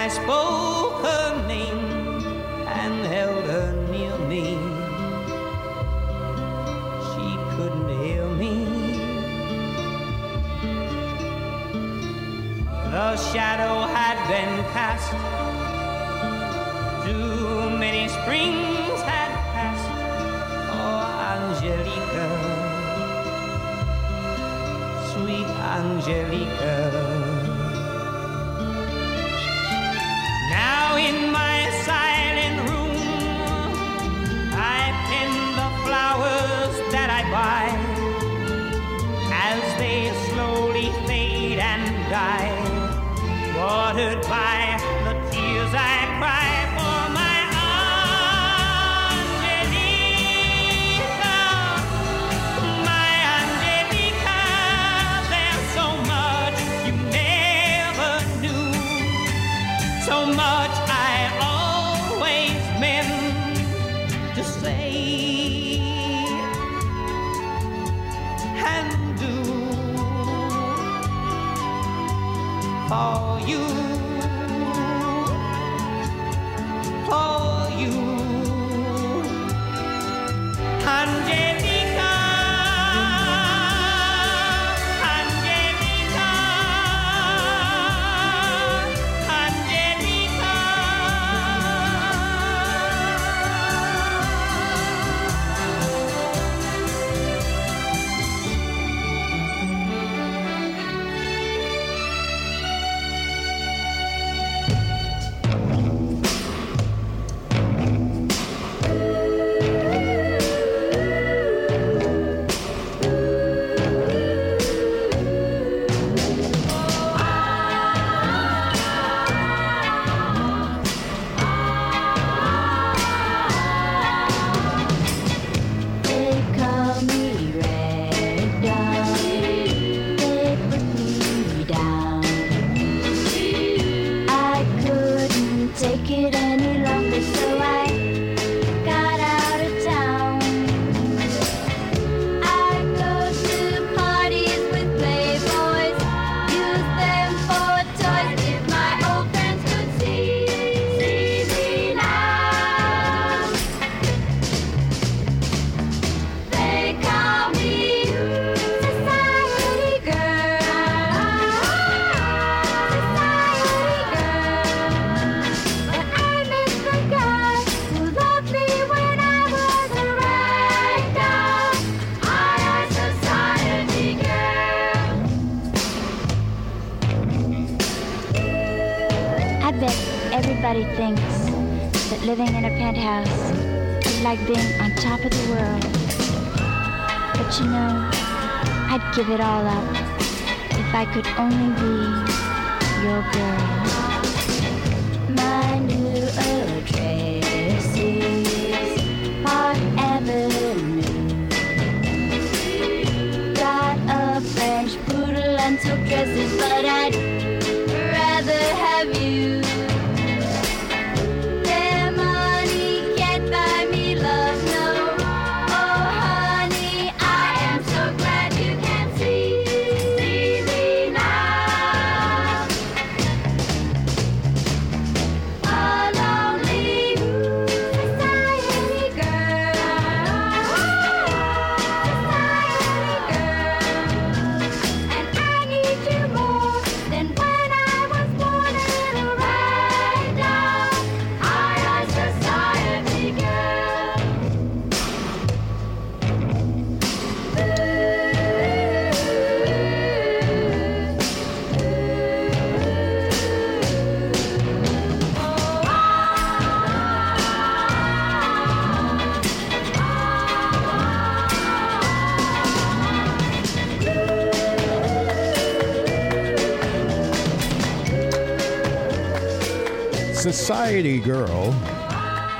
I spoke her name, and held her near me. She couldn't hear me. The shadow had been cast. Too many springs had passed. Oh, Angelica, sweet Angelica. In my silent room, I pen the flowers that I buy as they slowly fade and die, watered by Society Girl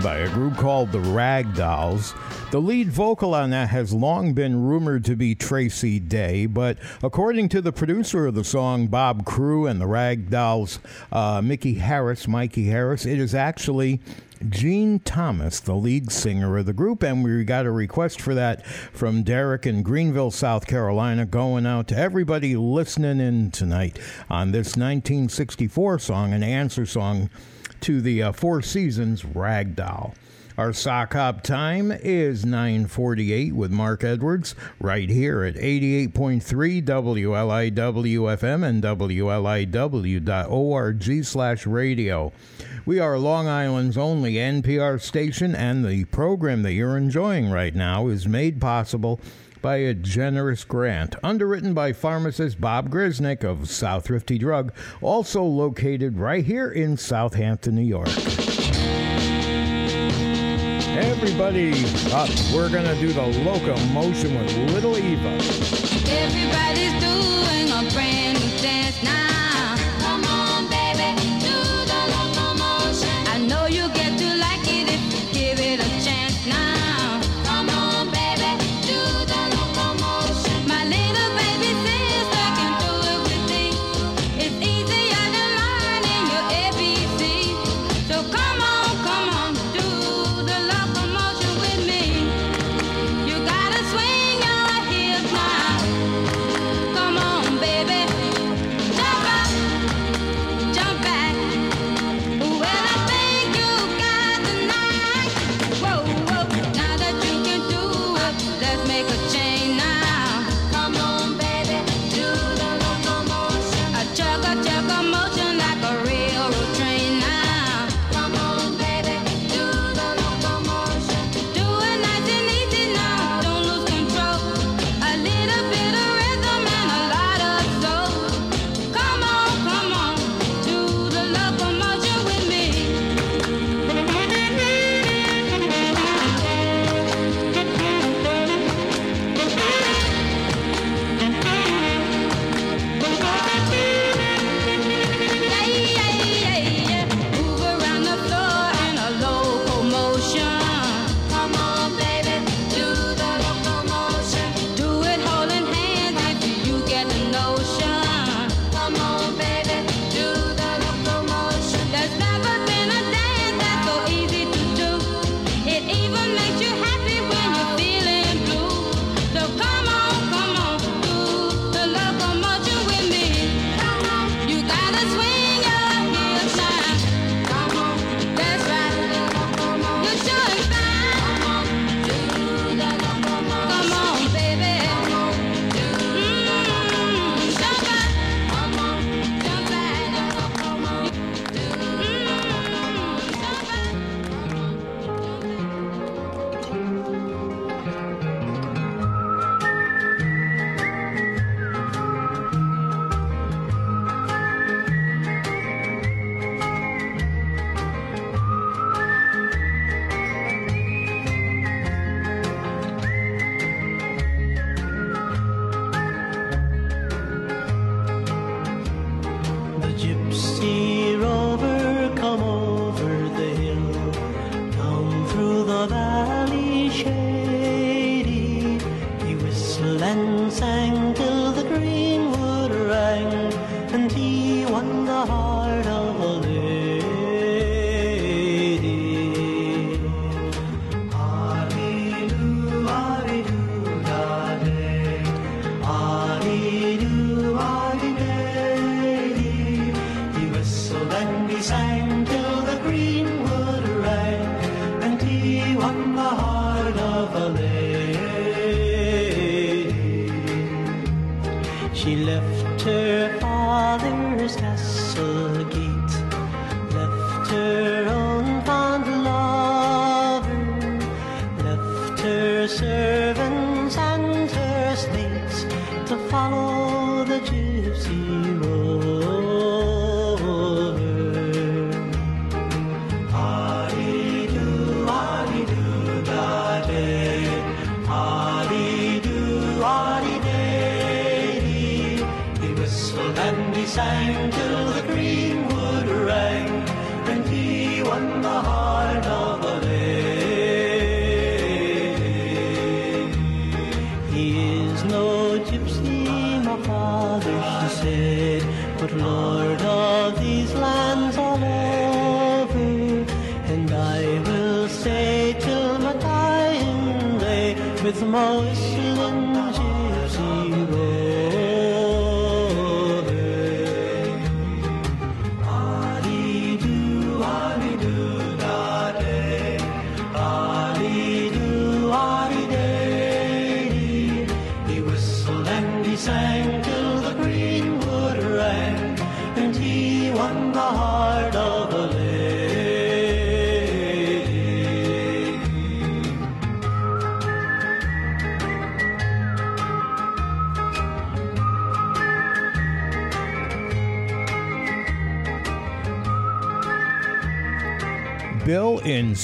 by a group called the Rag Dolls. The lead vocal on that has long been rumored to be Tracey Dey, but according to the producer of the song, Bob Crewe, and the Rag Dolls, uh, Mickey Harris, Mikey Harris, it is actually Gene Thomas, the lead singer of the group, and we got a request for that from Derek in Greenville, South Carolina, going out to everybody listening in tonight on this 1964 song, an answer song to the uh, Four Seasons Ragdoll. Our sock hop time is 9:48 with Mark Edwards right here at 88.3 WLIWFM and WLIW.org/radio. We are Long Island's only NPR station, and the program that you're enjoying right now is made possible by a generous grant, underwritten by pharmacist Bob Grisnick of Southrifty Drug, also located right here in Southampton, New York. Everybody up, we're gonna do the locomotion with Little Eva. Everybody's doing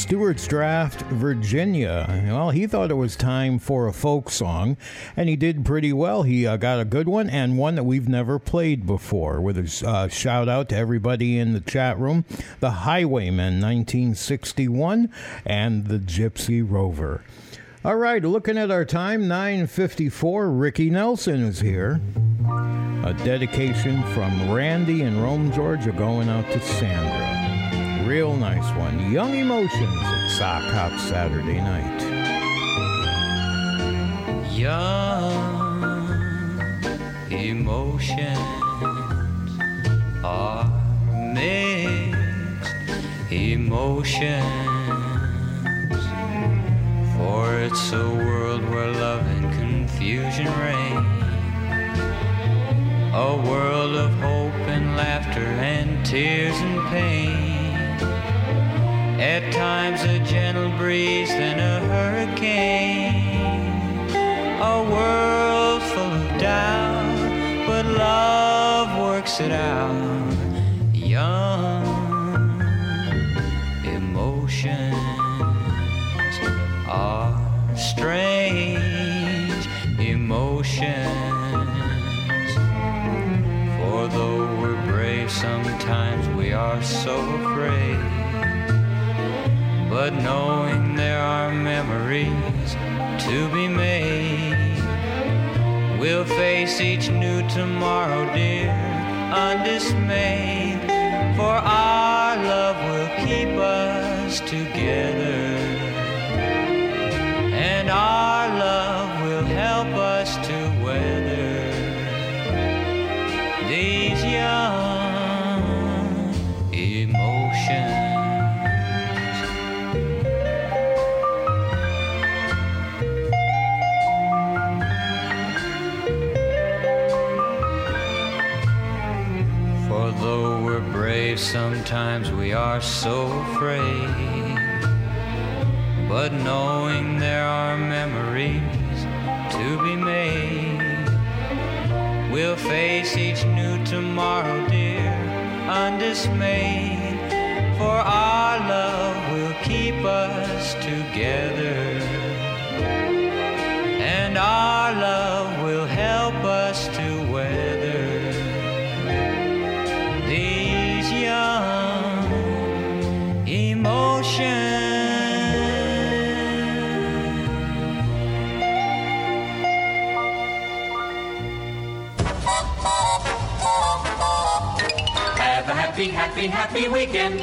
Stuarts Draft, Virginia. Well, he thought it was time for a folk song, and he did pretty well. He uh, got a good one and one that we've never played before. With a uh, shout out to everybody in the chat room The Highwaymen 1961 and The Gypsy Rover. All right, looking at our time, 954. Ricky Nelson is here. A dedication from Randy in Rome, Georgia, going out to Sandra. Real nice one. Young Emotions at Sock Hop Saturday night. Young emotions are mixed emotions. For it's a world where love and confusion reign. A world of hope and laughter and tears and pain. At times a gentle breeze, then a hurricane. A world full of doubt, but love works it out. Young emotions are strange emotions. For though we're brave, sometimes we are so afraid. But knowing there are memories to be made, we'll face each new tomorrow, dear, undismayed. For our love will keep us together, and our we are so afraid. But knowing there are memories to be made, we'll face each new tomorrow, dear, undismayed. For our love will keep us together, and our love happy, happy, happy weekend.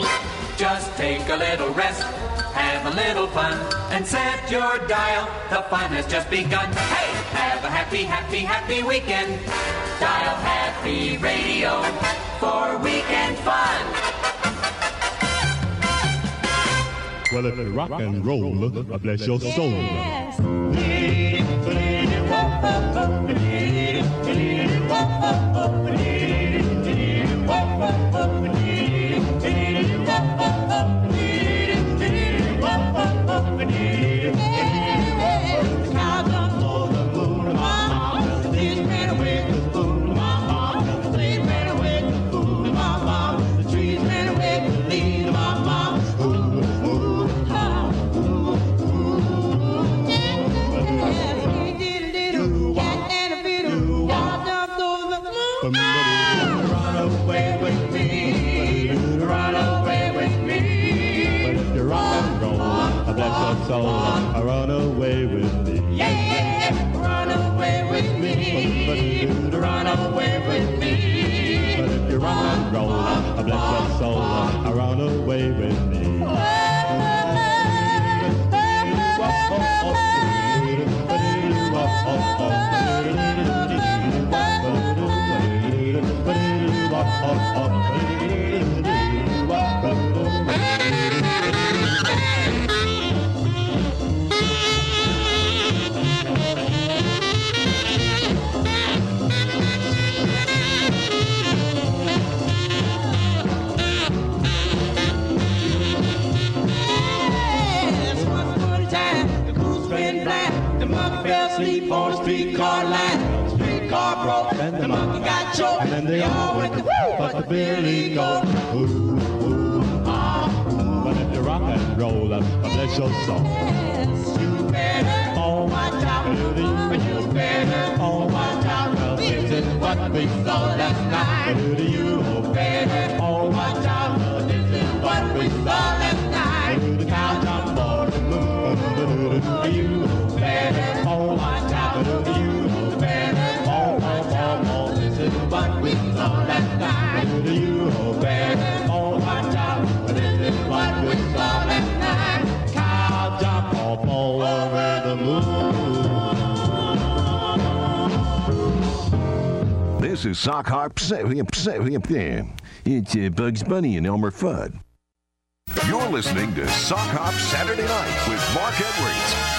Just take a little rest, have a little fun, and set your dial. The fun has just begun. Hey, have a happy, happy, happy weekend. Dial Happy Radio for weekend fun. Well, if you rock and roll, I bless your soul. Run soul. I run away with me. Yeah, run away with me. Run away with me. But if you rock and roll, I bless your soul. Billy goat. Ooh, ooh, ah, ooh. But if you rock and roll. Bless your soul. You better Oh, watch out. You better Oh, watch out. Well, this is what we saw last night. You better Oh, watch out. This is what we saw last night. The countdown for the moon. You better oh, watch out. You better oh, oh, oh, oh. This is what we saw This is Sock Hop. It's uh, Bugs Bunny and Elmer Fudd. You're listening to Sock Hop Saturday Night with Mark Edwards.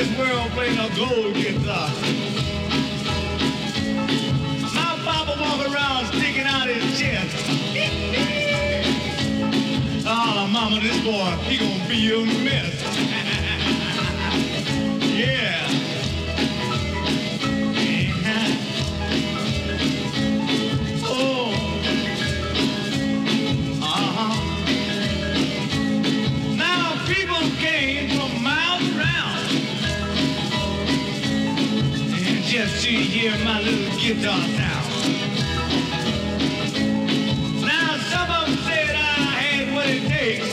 This world playing a gold guitar. Uh. My papa walk around sticking out his chest. oh, mama, this boy, he gonna be a mess. Hear my little guitar sound. Now some of said I had what it takes.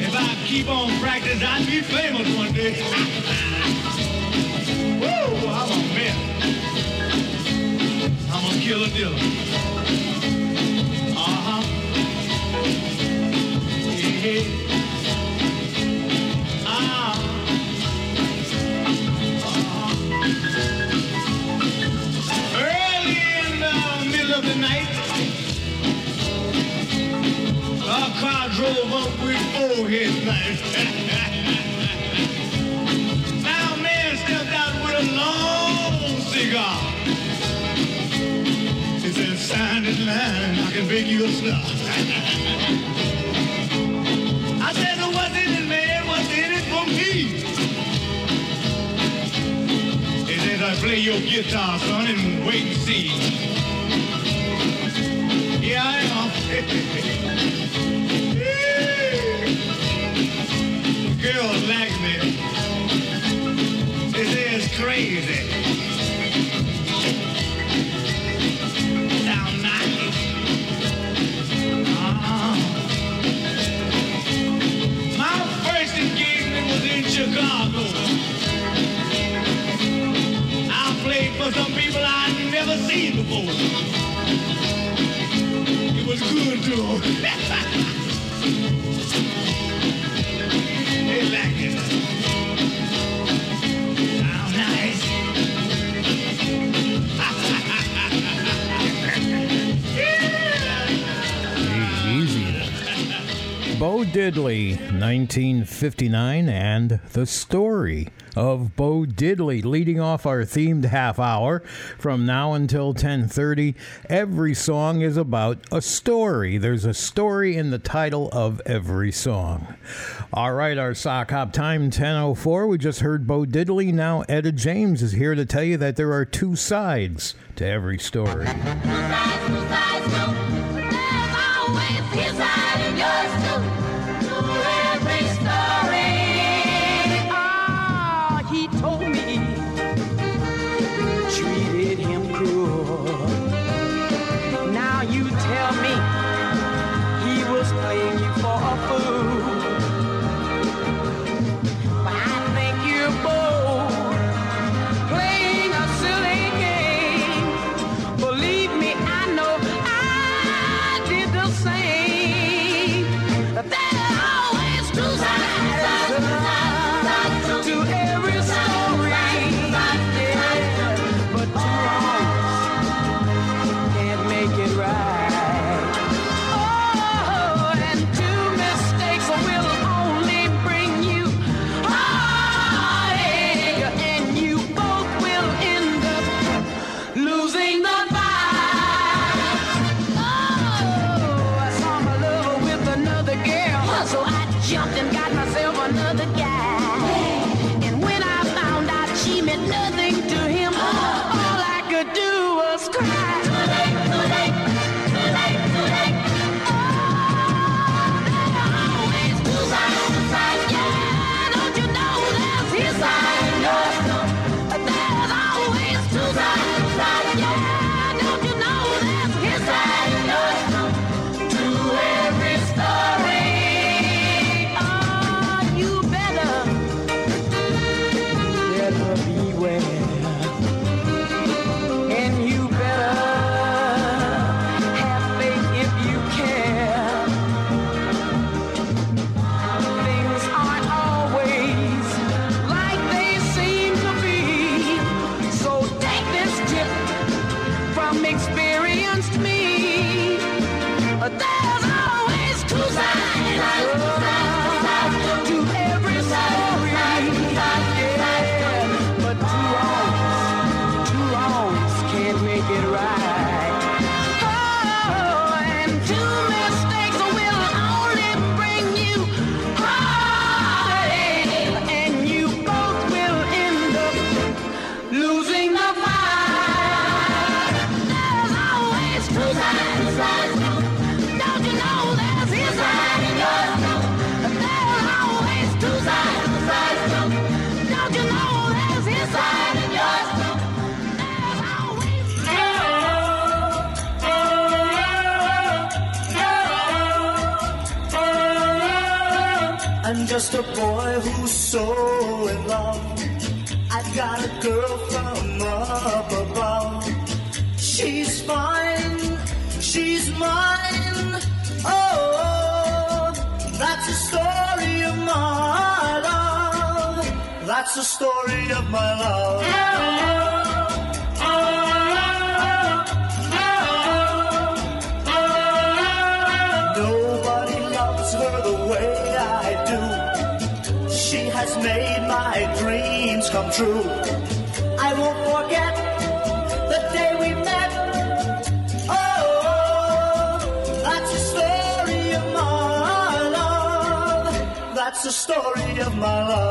If I keep on practicing, I'd be famous one day. Woo, I'm a mess. I'm a killer dealer. Uh-huh. Yeah. The a car drove up with four headlights. now a man stepped out with a long cigar. He said, sign this line, I can make you a star. I said, what's in it, man? What's in it for me? He says, I play your guitar, son, and wait and see. Girls like me. They say it's crazy. Sound nice. Uh-huh. My first engagement was in Chicago. I played for some people I'd never seen before. Like it. Easy. Bo Diddley, 1959, and the story of Bo Diddley, leading off our themed half hour from now until 10:30. Every song is about a story. There's a story in the title of every song. All right, our sock hop time 10:04. We just heard Bo Diddley. Now Etta James is here to tell you that there are two sides to every story. Ah, just a boy who's so in love. I've got a girl from up above. She's fine, she's mine. Oh, that's the story of my love. That's the story of my love. True. I won't forget the day we met. Oh, that's the story of my love. That's the story of my love.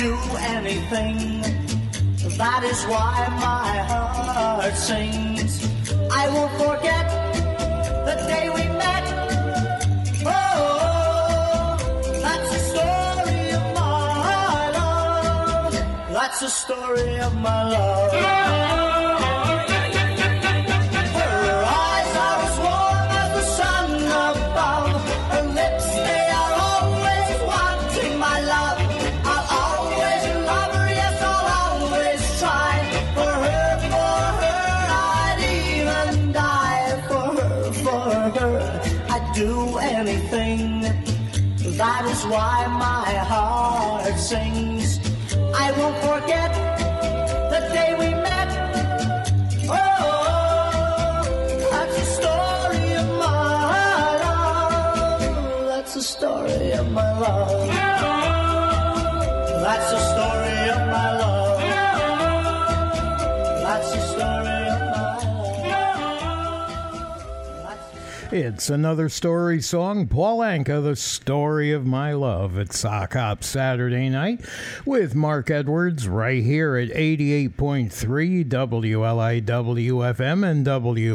Do anything. That is why my heart sings. I won't forget the day we met. Oh, that's the story of my love. That's the story of my love. It's another story song. Paul Anka, The Story of My Love. It's Sock Hop Saturday night with Mark Edwards right here at 88.3 WLIW-FM and WLIW.org.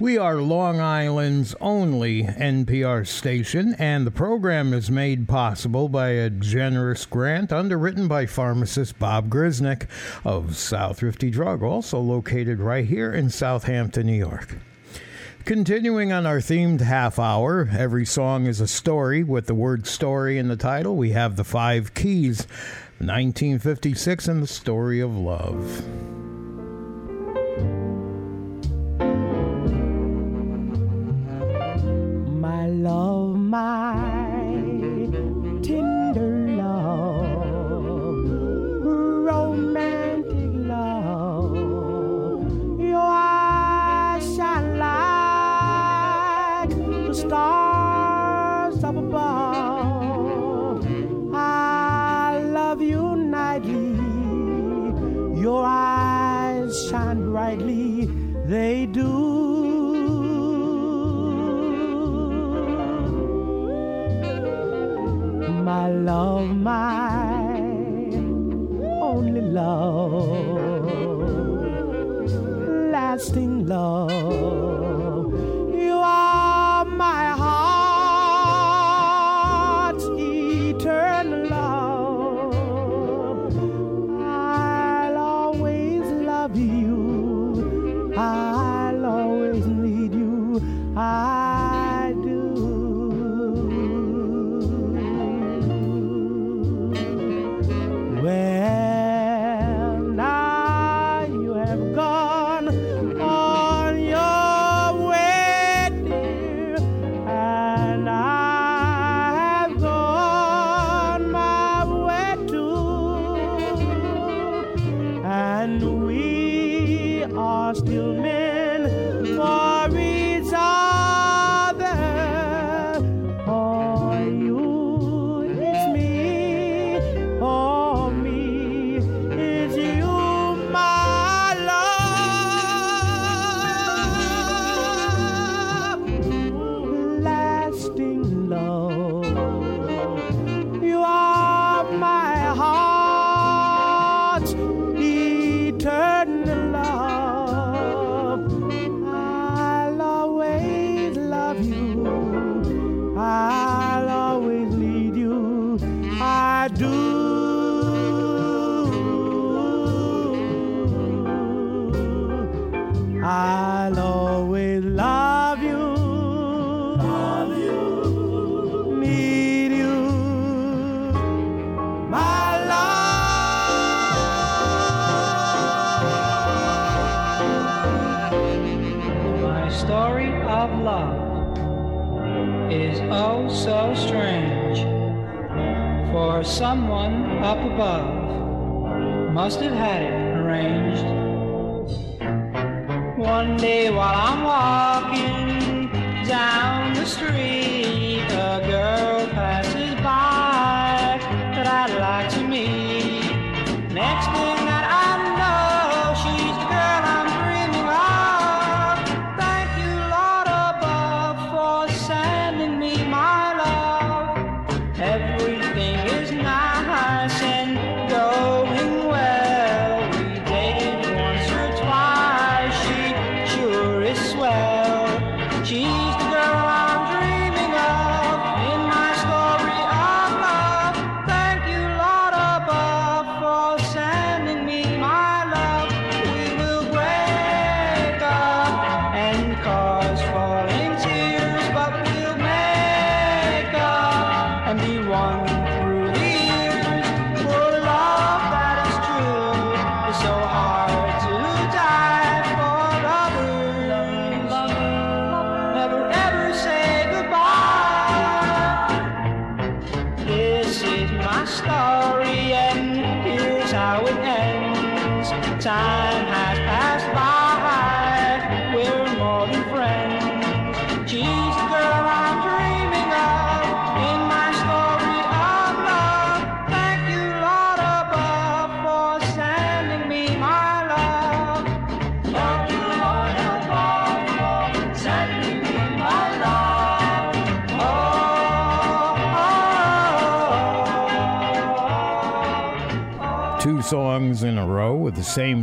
We are Long Island's only NPR station, and the program is made possible by a generous grant underwritten by pharmacist Bob Grisnick of South Thrifty Drug, also located right here in Southampton, New York. Continuing on our themed half hour, every song is a story with the word story in the title. We have the five keys 1956 and the story of love. Love, my tender love, romantic love. Your eyes shine like the stars up above. I love you nightly. Your eyes shine brightly. They do. My love, my only love, lasting love.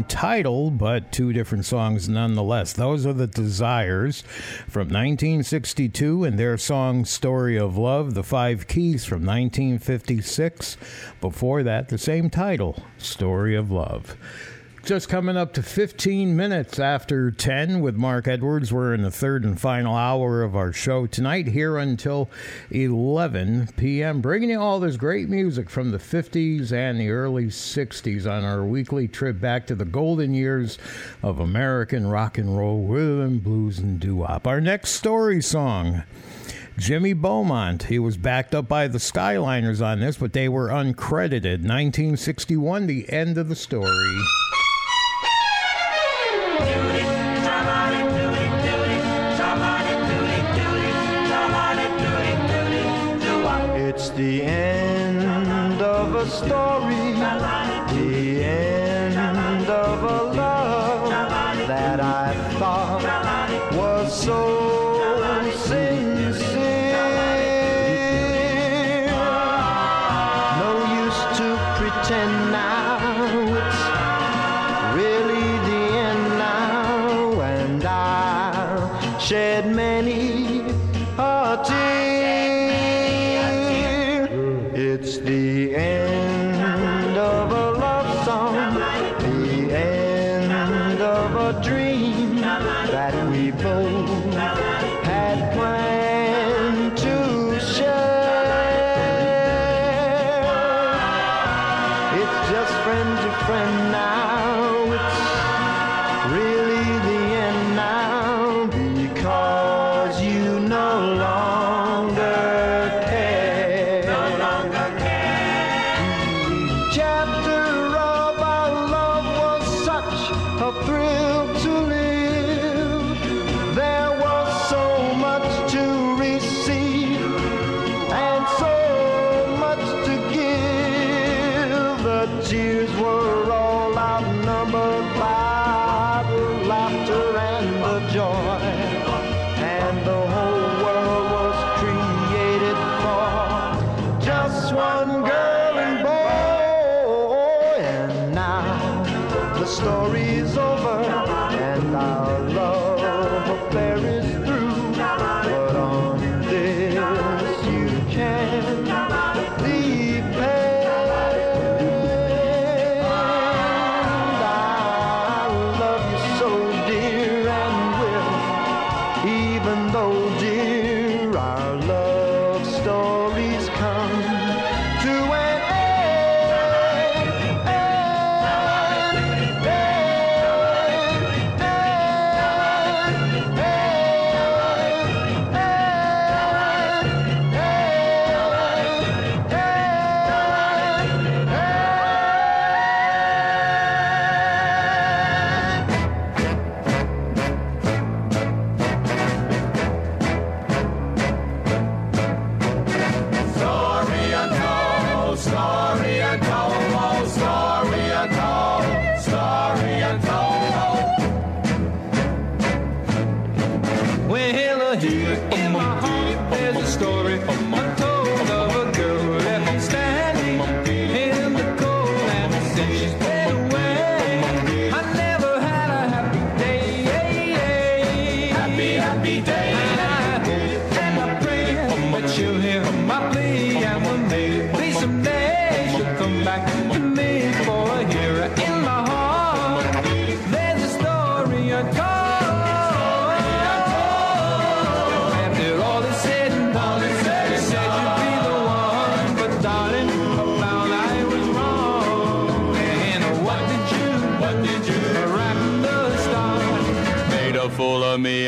title, but two different songs nonetheless. Those are the Desires from 1962 and their song Story of Love, The Five Keys from 1956. Before that, the same title, Story of Love. Just coming up to 15 minutes after 10 with Mark Edwards. We're in the third and final hour of our show tonight, here until 11 p.m., bringing you all this great music from the 50s and the early 60s on our weekly trip back to the golden years of American rock and roll, rhythm, blues, and doo wop. Our next story song. Jimmy Beaumont. He was backed up by the Skyliners on this, but they were uncredited. 1961, the end of the story. the end. story's over and I'll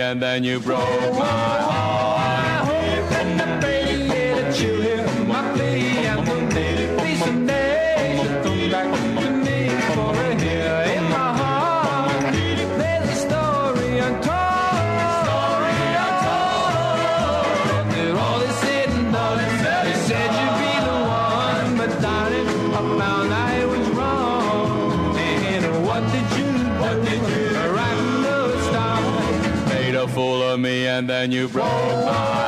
and then you broke my and then you broke my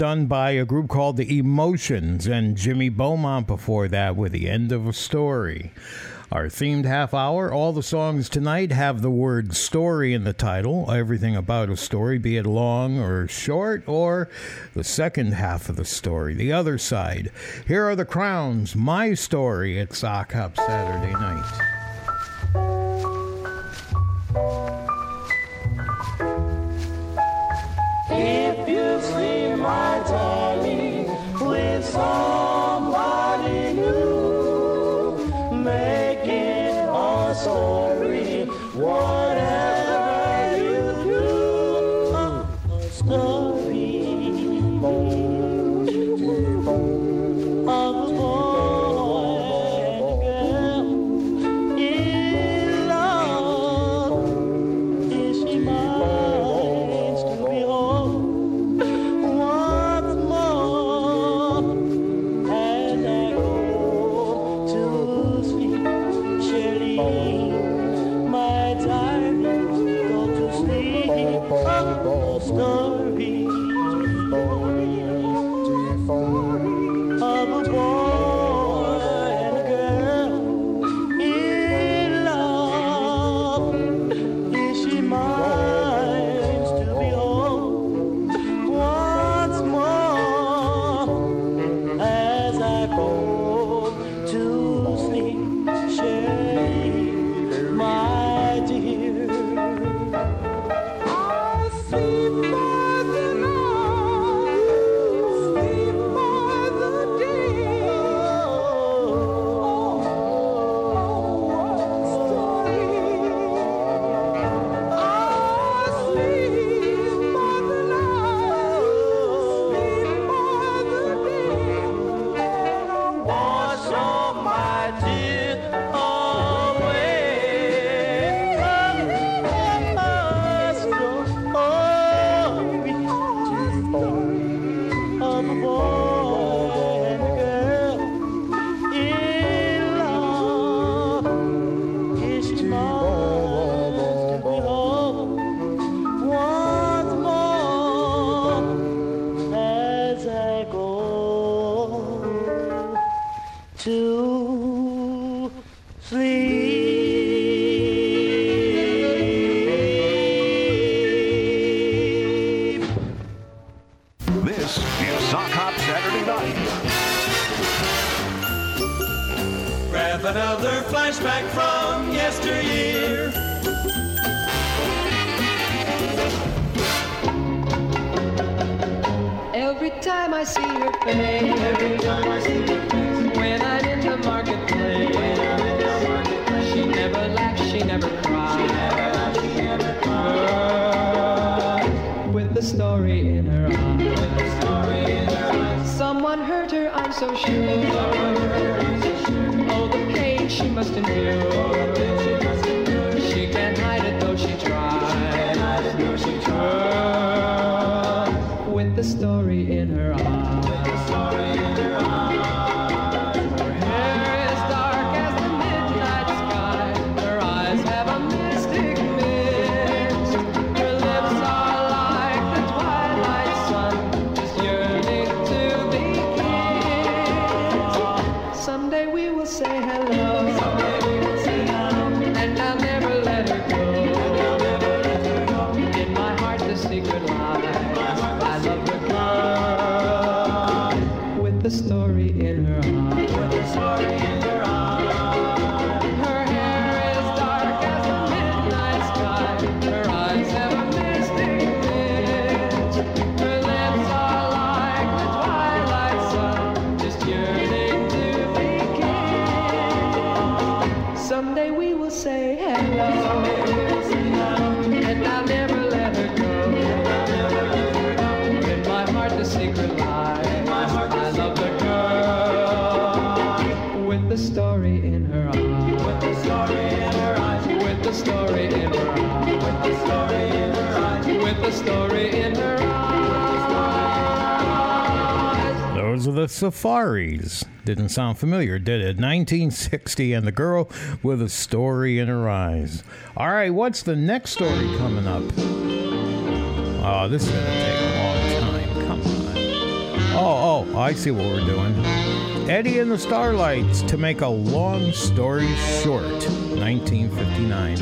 done by a group called The Emotions and Jimmy Beaumont before that with The End of a Story. Our themed half hour, all the songs tonight have the word story in the title, everything about a story, be it long or short, or the second half of the story, the other side. Here are the crowns, my story at Sock Hop Saturday night. sol. Safaris. Didn't sound familiar, did it? 1960 and the girl with a story in her eyes. All right, what's the next story coming up? Oh, this is going to take a long time. Come on. Oh, oh, I see what we're doing. Eddie and the Starlights to make a long story short, 1959.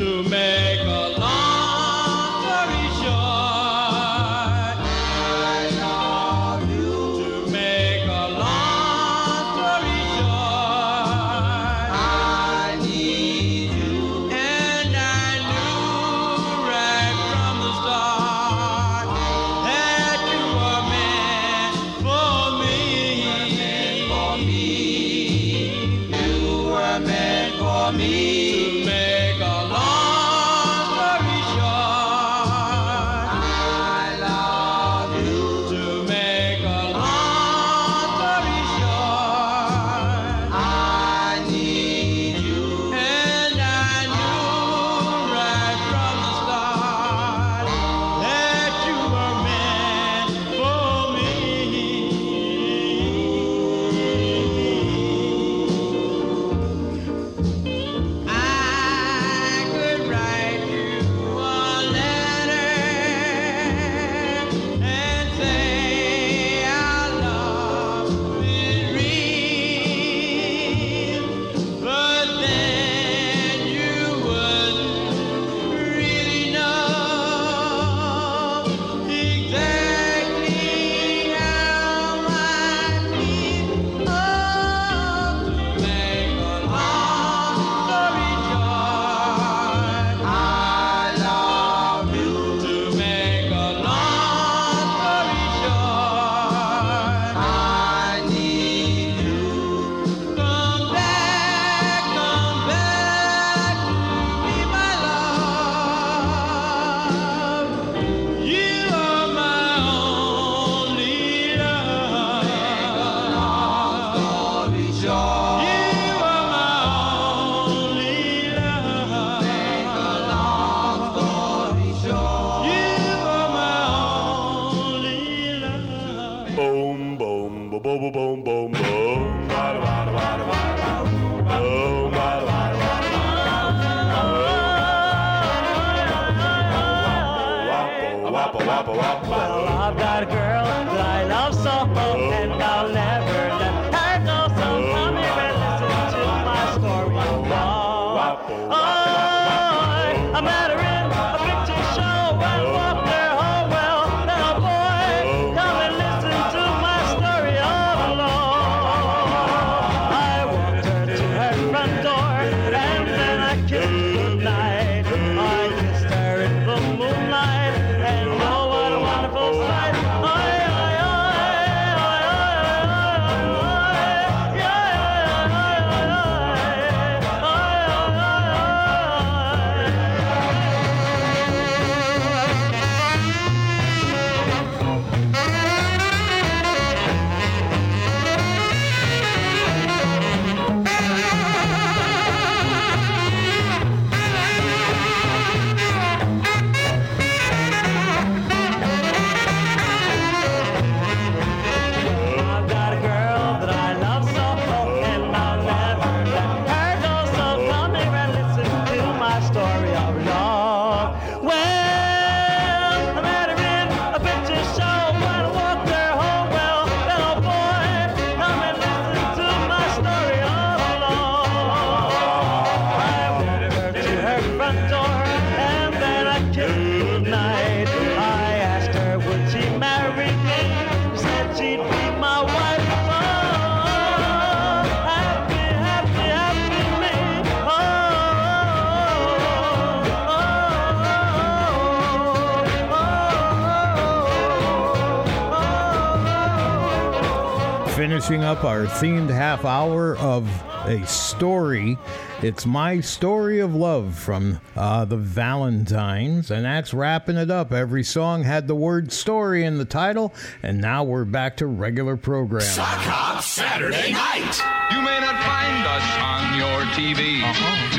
Our themed half hour of a story. It's my story of love from uh, the Valentines, and that's wrapping it up. Every song had the word story in the title, and now we're back to regular programming. Sock Hop Saturday night. You may not find us on your TV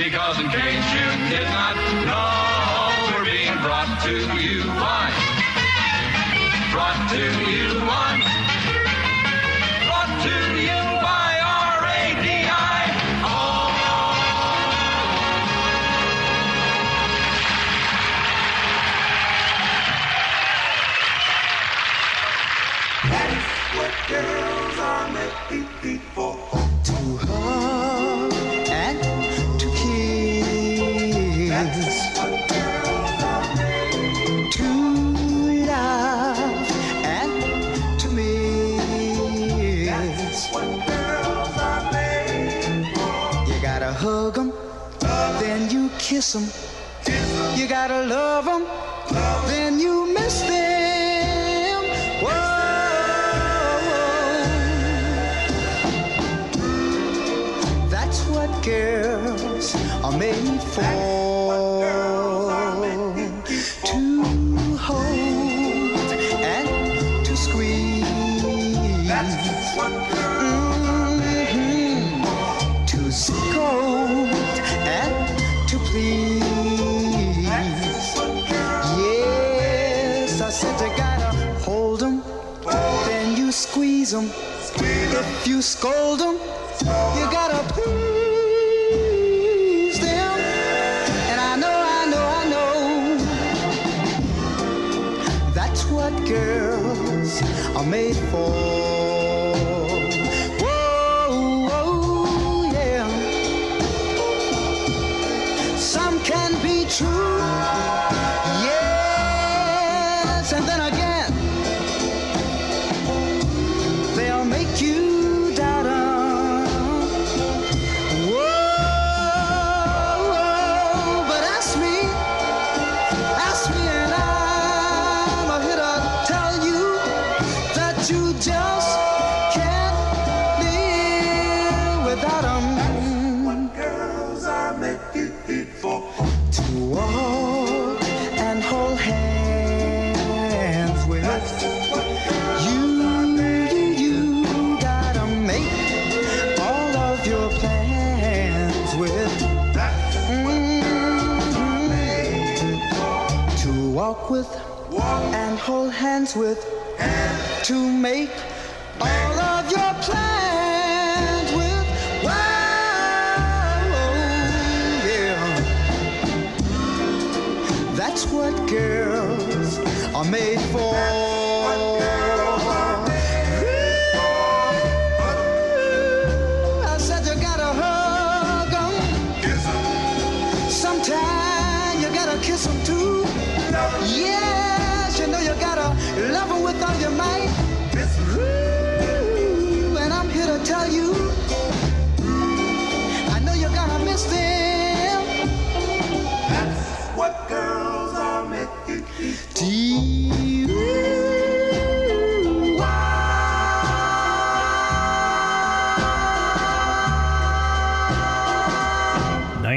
because, in case you did not know, we're being brought to you you kiss 'em. You gotta love 'em, then you miss them. Whoa. That's what girls are made for. Squeeze 'em. If you scold 'em, you gotta please them. And I know, I know, I know. That's what girls are made for. Hold hands with. To make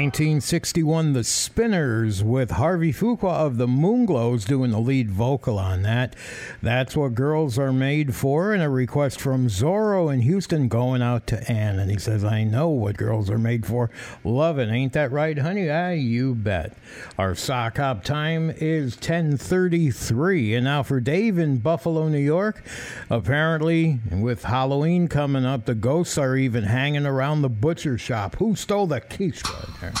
1961, The Spinners with Harvey Fuqua of the Moonglows doing the lead vocal on that. That's what girls are made for, and a request from Zorro in Houston going out to Ann. And he says, I know what girls are made for. Love it. Ain't that right, honey? Ah, you bet. Our sock hop time is 1033. And now for Dave in Buffalo, New York. Apparently, with Halloween coming up, the ghosts are even hanging around the butcher shop. Who stole the quiche right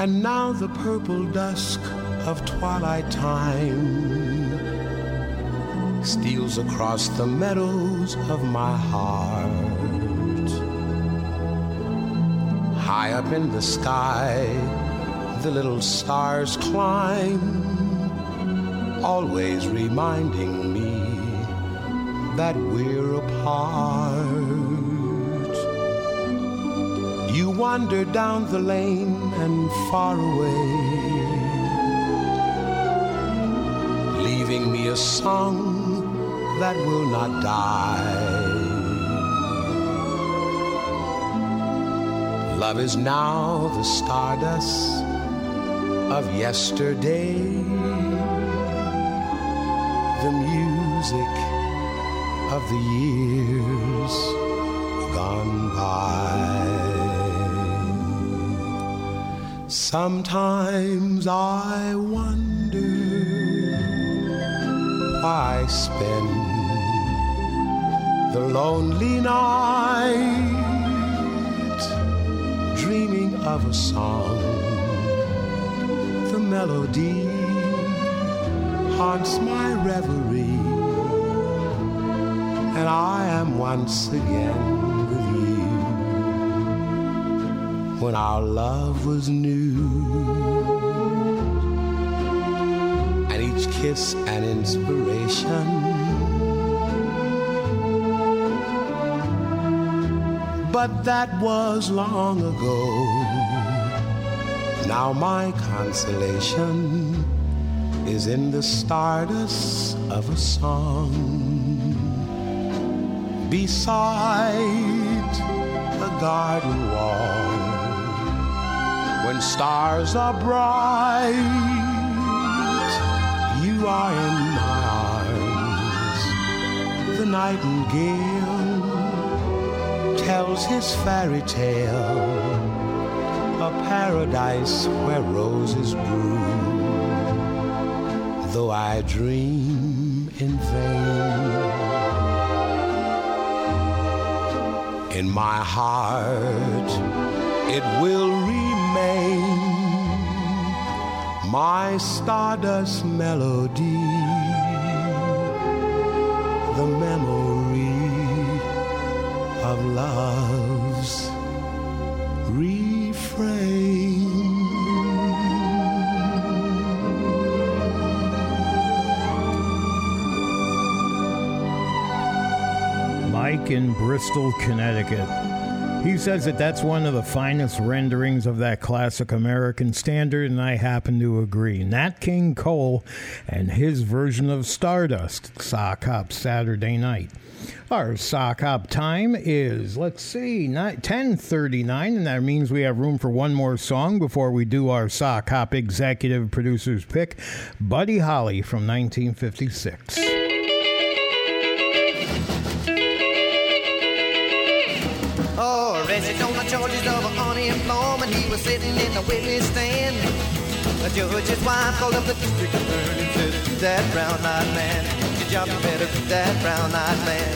And now the purple dusk of twilight time steals across the meadows of my heart. High up in the sky, the little stars climb, always reminding me that we're apart. You wander down the lane far away, leaving me a song that will not die. Love is now the stardust of yesterday, the music of the years Sometimes I wonder why I spend the lonely night dreaming of a song. The melody haunts my reverie, and I am once again with you when our love was new. Kiss an inspiration. But that was long ago. Now my consolation is in the stardust of a song beside a garden wall when stars are bright in my arms. The nightingale tells his fairy tale a paradise where roses bloom. Though i dream in vain. In my heart it will my stardust melody the memory of love's refrain Mike in Bristol, Connecticut. He says that that's one of the finest renderings of that classic American standard, and I happen to agree. Nat King Cole and his version of Stardust, Sock Hop Saturday night. Our sock hop time is, let's see, 1039, and that means we have room for one more song before we do our sock hop executive producer's pick, Buddy Holly from 1956. Charges of unemployment. He was sitting in the witness stand. The judge's wife called up the district attorney and said, That brown-eyed man, your job better be that brown-eyed man.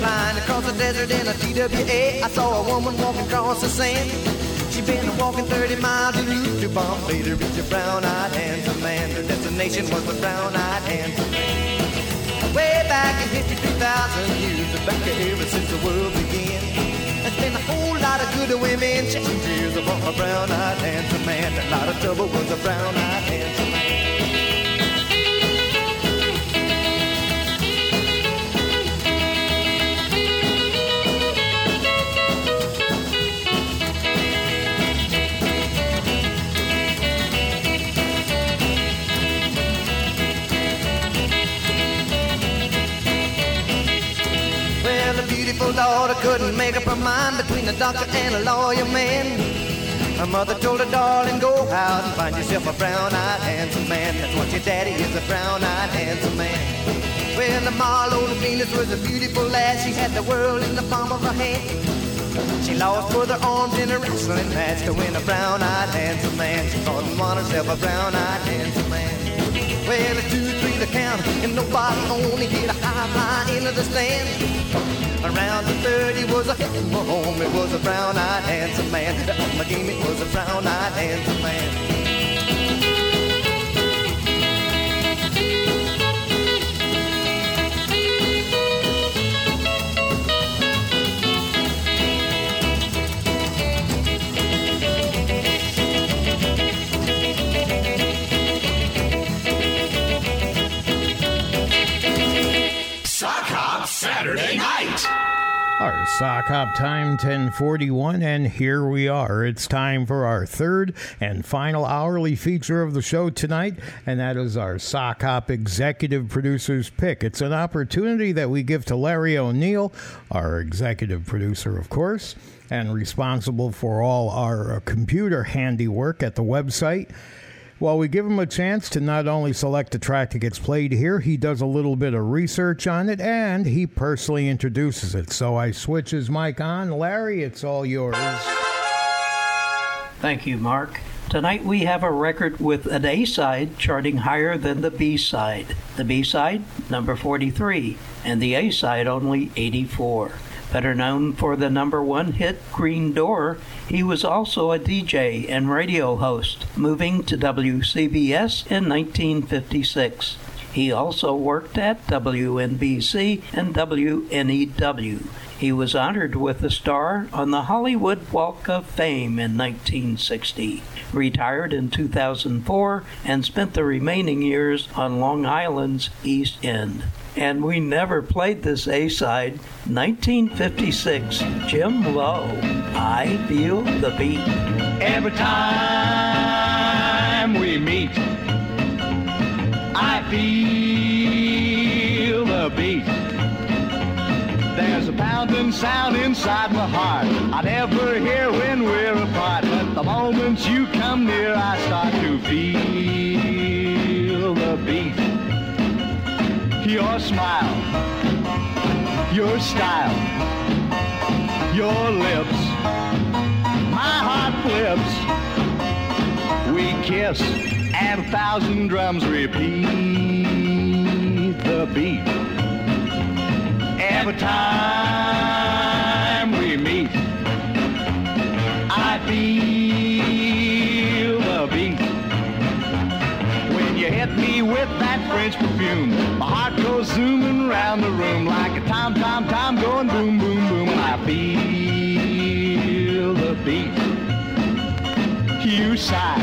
Flying across the desert in a TWA, I saw a woman walking across the sand. She'd been walking 30 miles en route to Bombay to reach a brown-eyed handsome man. Her destination was the brown-eyed handsome man. Way back in history, 2,000 years back ever since the world began. Lot of good women shedding tears upon a brown-eyed handsome man. A lot of trouble was a brown-eyed handsome man. Well, the beautiful daughter couldn't make up her mind between a doctor and a lawyer man. Her mother told her, darling, go out and find yourself a brown-eyed handsome man. That's what your daddy is, a brown-eyed handsome man. Well, the Milo Venus was a beautiful lass. She had the world in the palm of her hand. She lost both her arms in a wrestling match to win a brown-eyed handsome man. She thought and won herself a brown-eyed handsome man. Well, it's two, three to count, and nobody only hit a high fly into the stand. Around the third, he was a hitting home. It was a brown-eyed handsome man. On the game, it was a brown-eyed handsome man. Saturday night. Our sock hop time 1041 and here we are. It's time for our third and final hourly feature of the show tonight and that is our sock hop executive producer's pick. It's an opportunity that we give to Larry O'Neill, our executive producer of course, and responsible for all our uh, computer handiwork at the website. Well, we give him a chance to not only select the track that gets played here, he does a little bit of research on it and he personally introduces it. So I switch his mic on. Larry, it's all yours. Thank you, Mark. Tonight we have a record with an A side charting higher than the B side. The B side, number 43, and the A side only 84. Better known for the number one hit Green Door, he was also a DJ and radio host, moving to WCBS in 1956. He also worked at WNBC and WNEW. He was honored with a star on the Hollywood Walk of Fame in 1960. Retired in 2004 and spent the remaining years on Long Island's East End. And we never played this A side. 1956, Jim Lowe. I feel the beat. Every time we meet, I feel the beat. There's a pounding sound inside my heart I never hear when we're apart. But the moment you come near, I start to feel the beat. Your smile, your style, your lips, my heart flips. We kiss and a thousand drums repeat the beat. Every time French perfume, my heart goes zooming around the room like a tom tom tom going boom boom boom, I feel the beat. You sigh,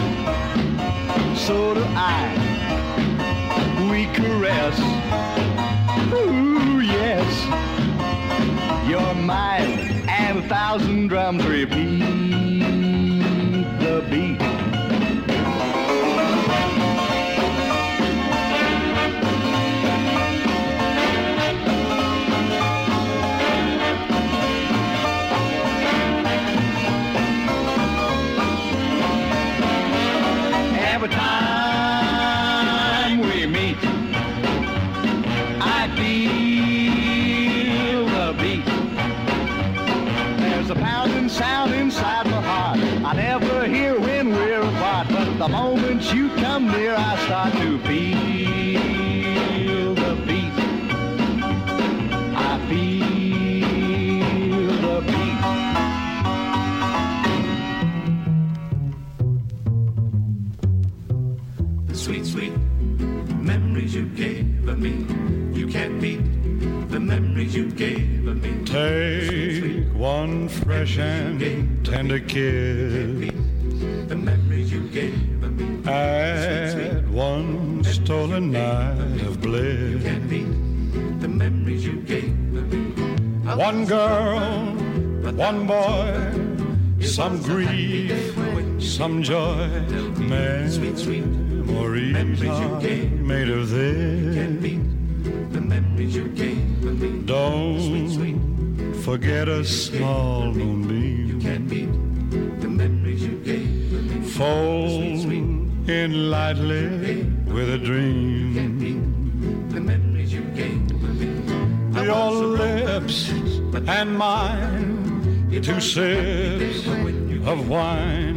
so do I. We caress. Ooh, yes. You're mine, and a thousand drums repeat some grief, some joy. Memories are made of this. Don't forget a small moonbeam. Fold in lightly with a dream. Your lips and mine, two sips of wine.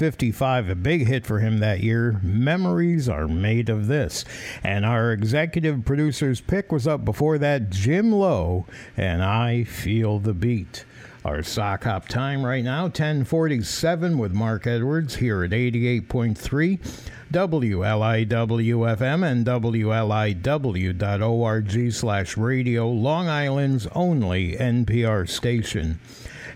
1955, a big hit for him that year. Memories are made of this. And our executive producer's pick was up before that, Jim Lowe, and I Feel the Beat. Our sock hop time right now, 1047 with Mark Edwards here at 88.3 WLIWFM and WLIW.org slash radio, Long Island's only NPR station.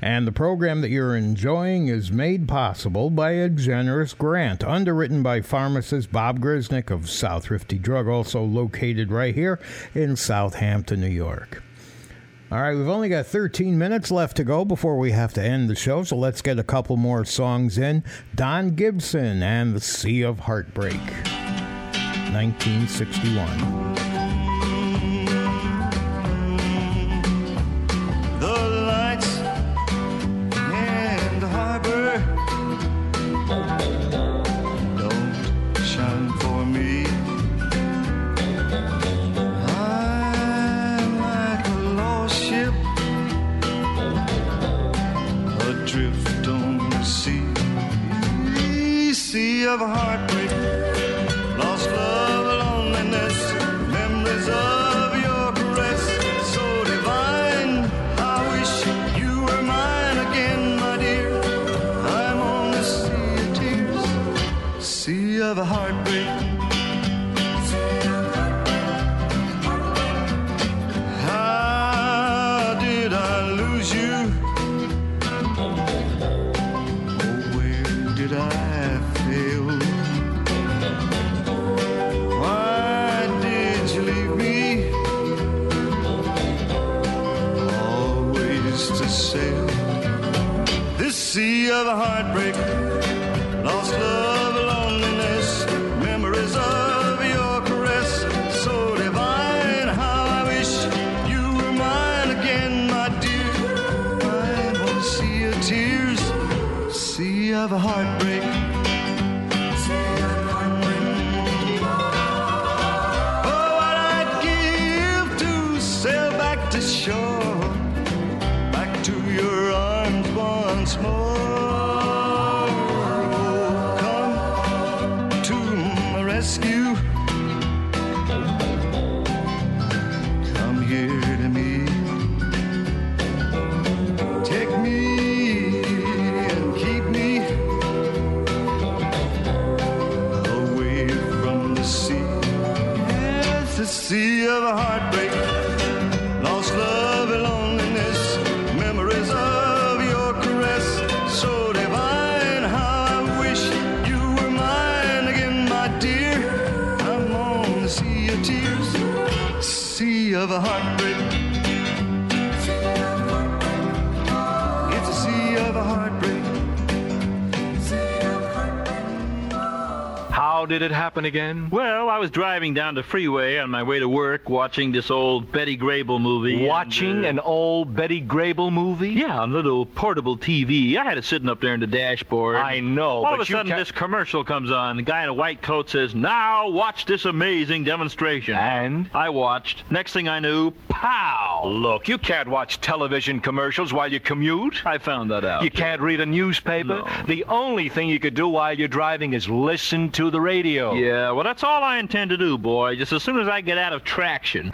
And the program that you're enjoying is made possible by a generous grant underwritten by pharmacist Bob Grisnick of South Thrifty Drug, also located right here in Southampton, New York. All right, we've only got 13 minutes left to go before we have to end the show, so let's get a couple more songs in. Don Gibson and the Sea of Heartbreak, 1961. Of heartbreak, lost love, loneliness, memories of your caress, so divine. How I wish you were mine again, my dear. I'm on a sea of tears, sea of heartbreak. Oh, How did it happen again? Well, I was driving down the freeway on my way to work watching this old Betty Grable movie. Watching uh, an old Betty Grable movie? Yeah, on a little portable TV. I had it sitting up there in the dashboard. I know, All but of a sudden, ca- this commercial comes on. The guy in a white coat says, Now watch this amazing demonstration. And? I watched. Next thing I knew, pow! Look, you can't watch television commercials while you commute. I found that out. You can't read a newspaper. The only thing you could do while you're driving is listen to the radio. Yeah, well, that's all I intend to do, boy, just as soon as I get out of traction.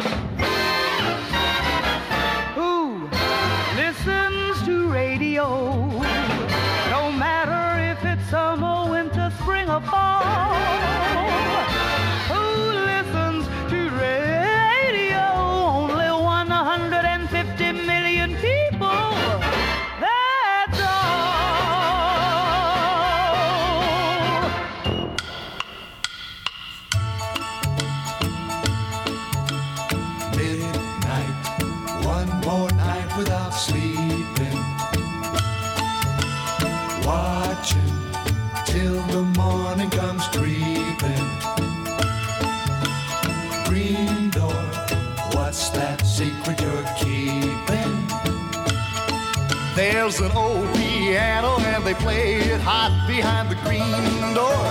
There's an old piano and they play it hot behind the green door.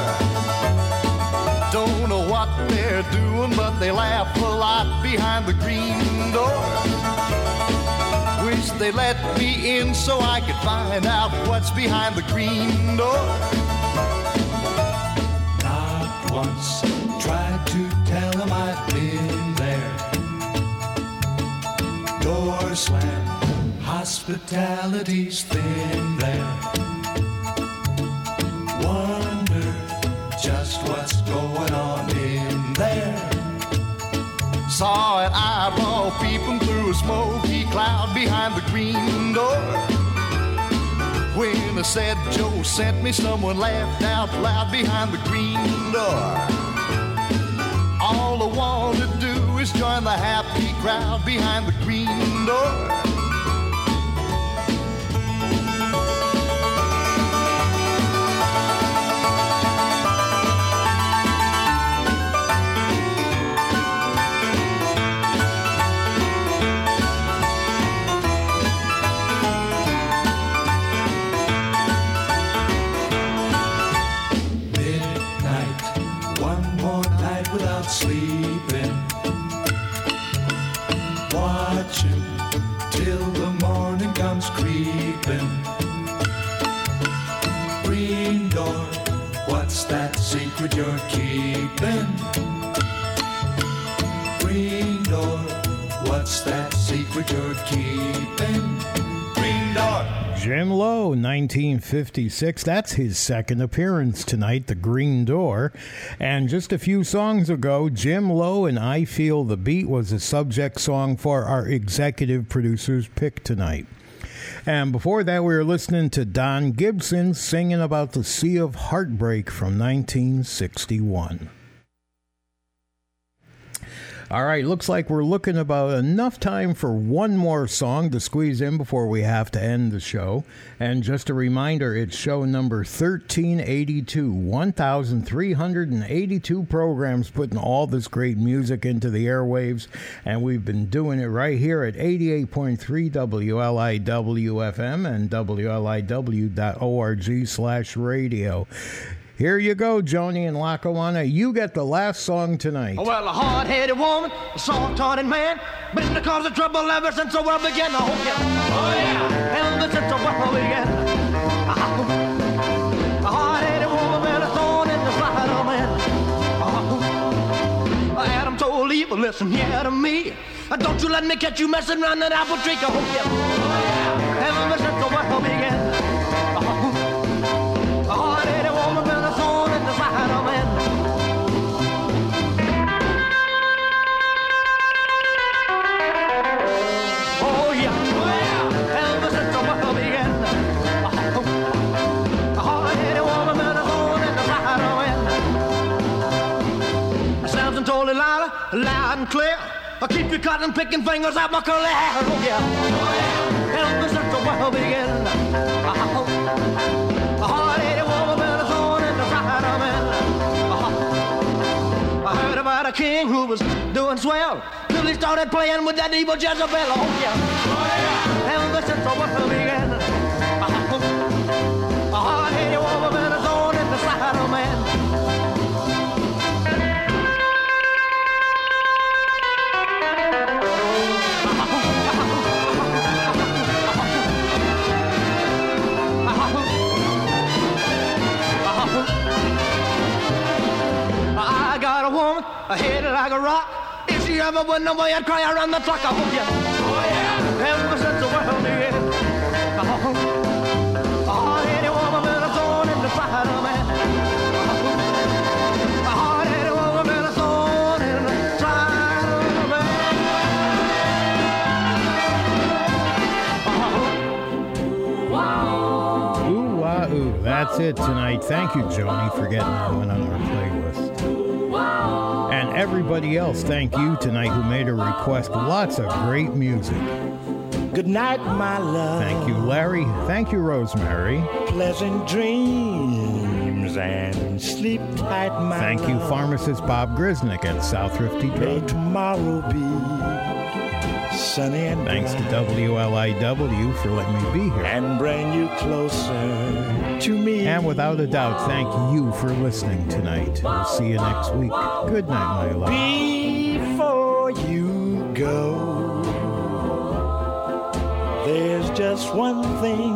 Don't know what they're doing, but they laugh a lot behind the green door. Wish they let me in so I could find out what's behind the green door. Not once tried to tell him I've been there. Door slam, hospitality's thin there. Wonder just what's going on in there. Saw an eyeball peeping through a smoky cloud behind the green door. When I said Joe sent me, someone laughed out loud behind the green door. All I want to do is join the happy crowd behind the green door. Creeping. Green door, what's that secret you're keeping? Green door, what's that secret you're keeping? Green door. Jim Lowe, 1956. That's his second appearance tonight, The Green Door. And just a few songs ago, Jim Lowe and I Feel the Beat was a subject song for our executive producer's pick tonight. And before that, we were listening to Don Gibson singing about the Sea of Heartbreak from 1961. All right, looks like we're looking about enough time for one more song to squeeze in before we have to end the show. And just a reminder, it's show number 1382, 1,382 programs putting all this great music into the airwaves. And we've been doing it right here at 88.3 WLIW-FM and WLIW.org slash radio. Here you go, Joni and Lackawanna. You get the last song tonight. Well, a hard-headed woman, a soft-hearted man, been the cause of trouble ever since the world began. Oh yeah, oh yeah, ever since the world began. Uh-huh. Listen here to me. Don't you let me catch you messing around that apple tree. Oh yeah, oh yeah, keep your cotton picking fingers out my curly hair. Oh yeah, oh yeah, ever since the world began. Uh-huh. Uh-huh. A hard-headed woman been a thorn in the side of man. Uh-huh. I heard about a king who was doing swell till he started playing with that evil Jezebel. Oh yeah, oh yeah, ever since the world woman, a head like a rock. If she ever went away, I'd cry around the clock. I hope you. Oh yeah. Ever since the world began. Oh, a hard-headed woman been a thorn in the side of man. A hard-headed woman been a thorn in the side of man. Ooh, wah, ooh. That's it tonight. Thank you, Joni, for getting that one on everybody else, thank you tonight who made a request. Lots of great music. Good night, my love. Thank you, Larry. Thank you, Rosemary. Pleasant dreams and sleep tight, my love. Thank you, pharmacist Bob Grisnick at South Thrifty May tomorrow be sunny and Thanks to WLIW for letting me be here. and bring you closer to me. And without a doubt, thank you for listening tonight. We'll see you next week. Good night, my love. Before you go, there's just one thing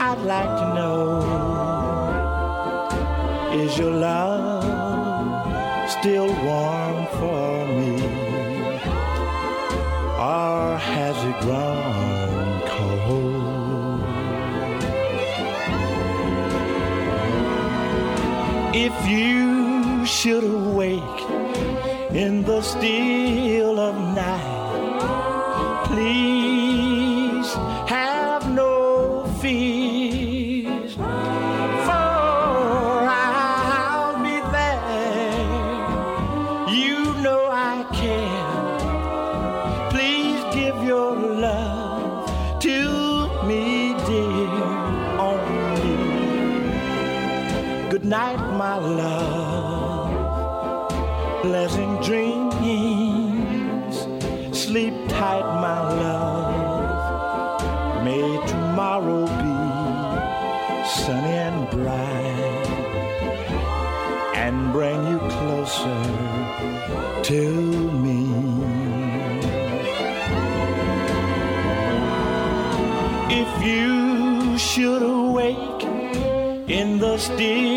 I'd like to know. Is your love still warm for me? Or has it grown If you should awake in the still in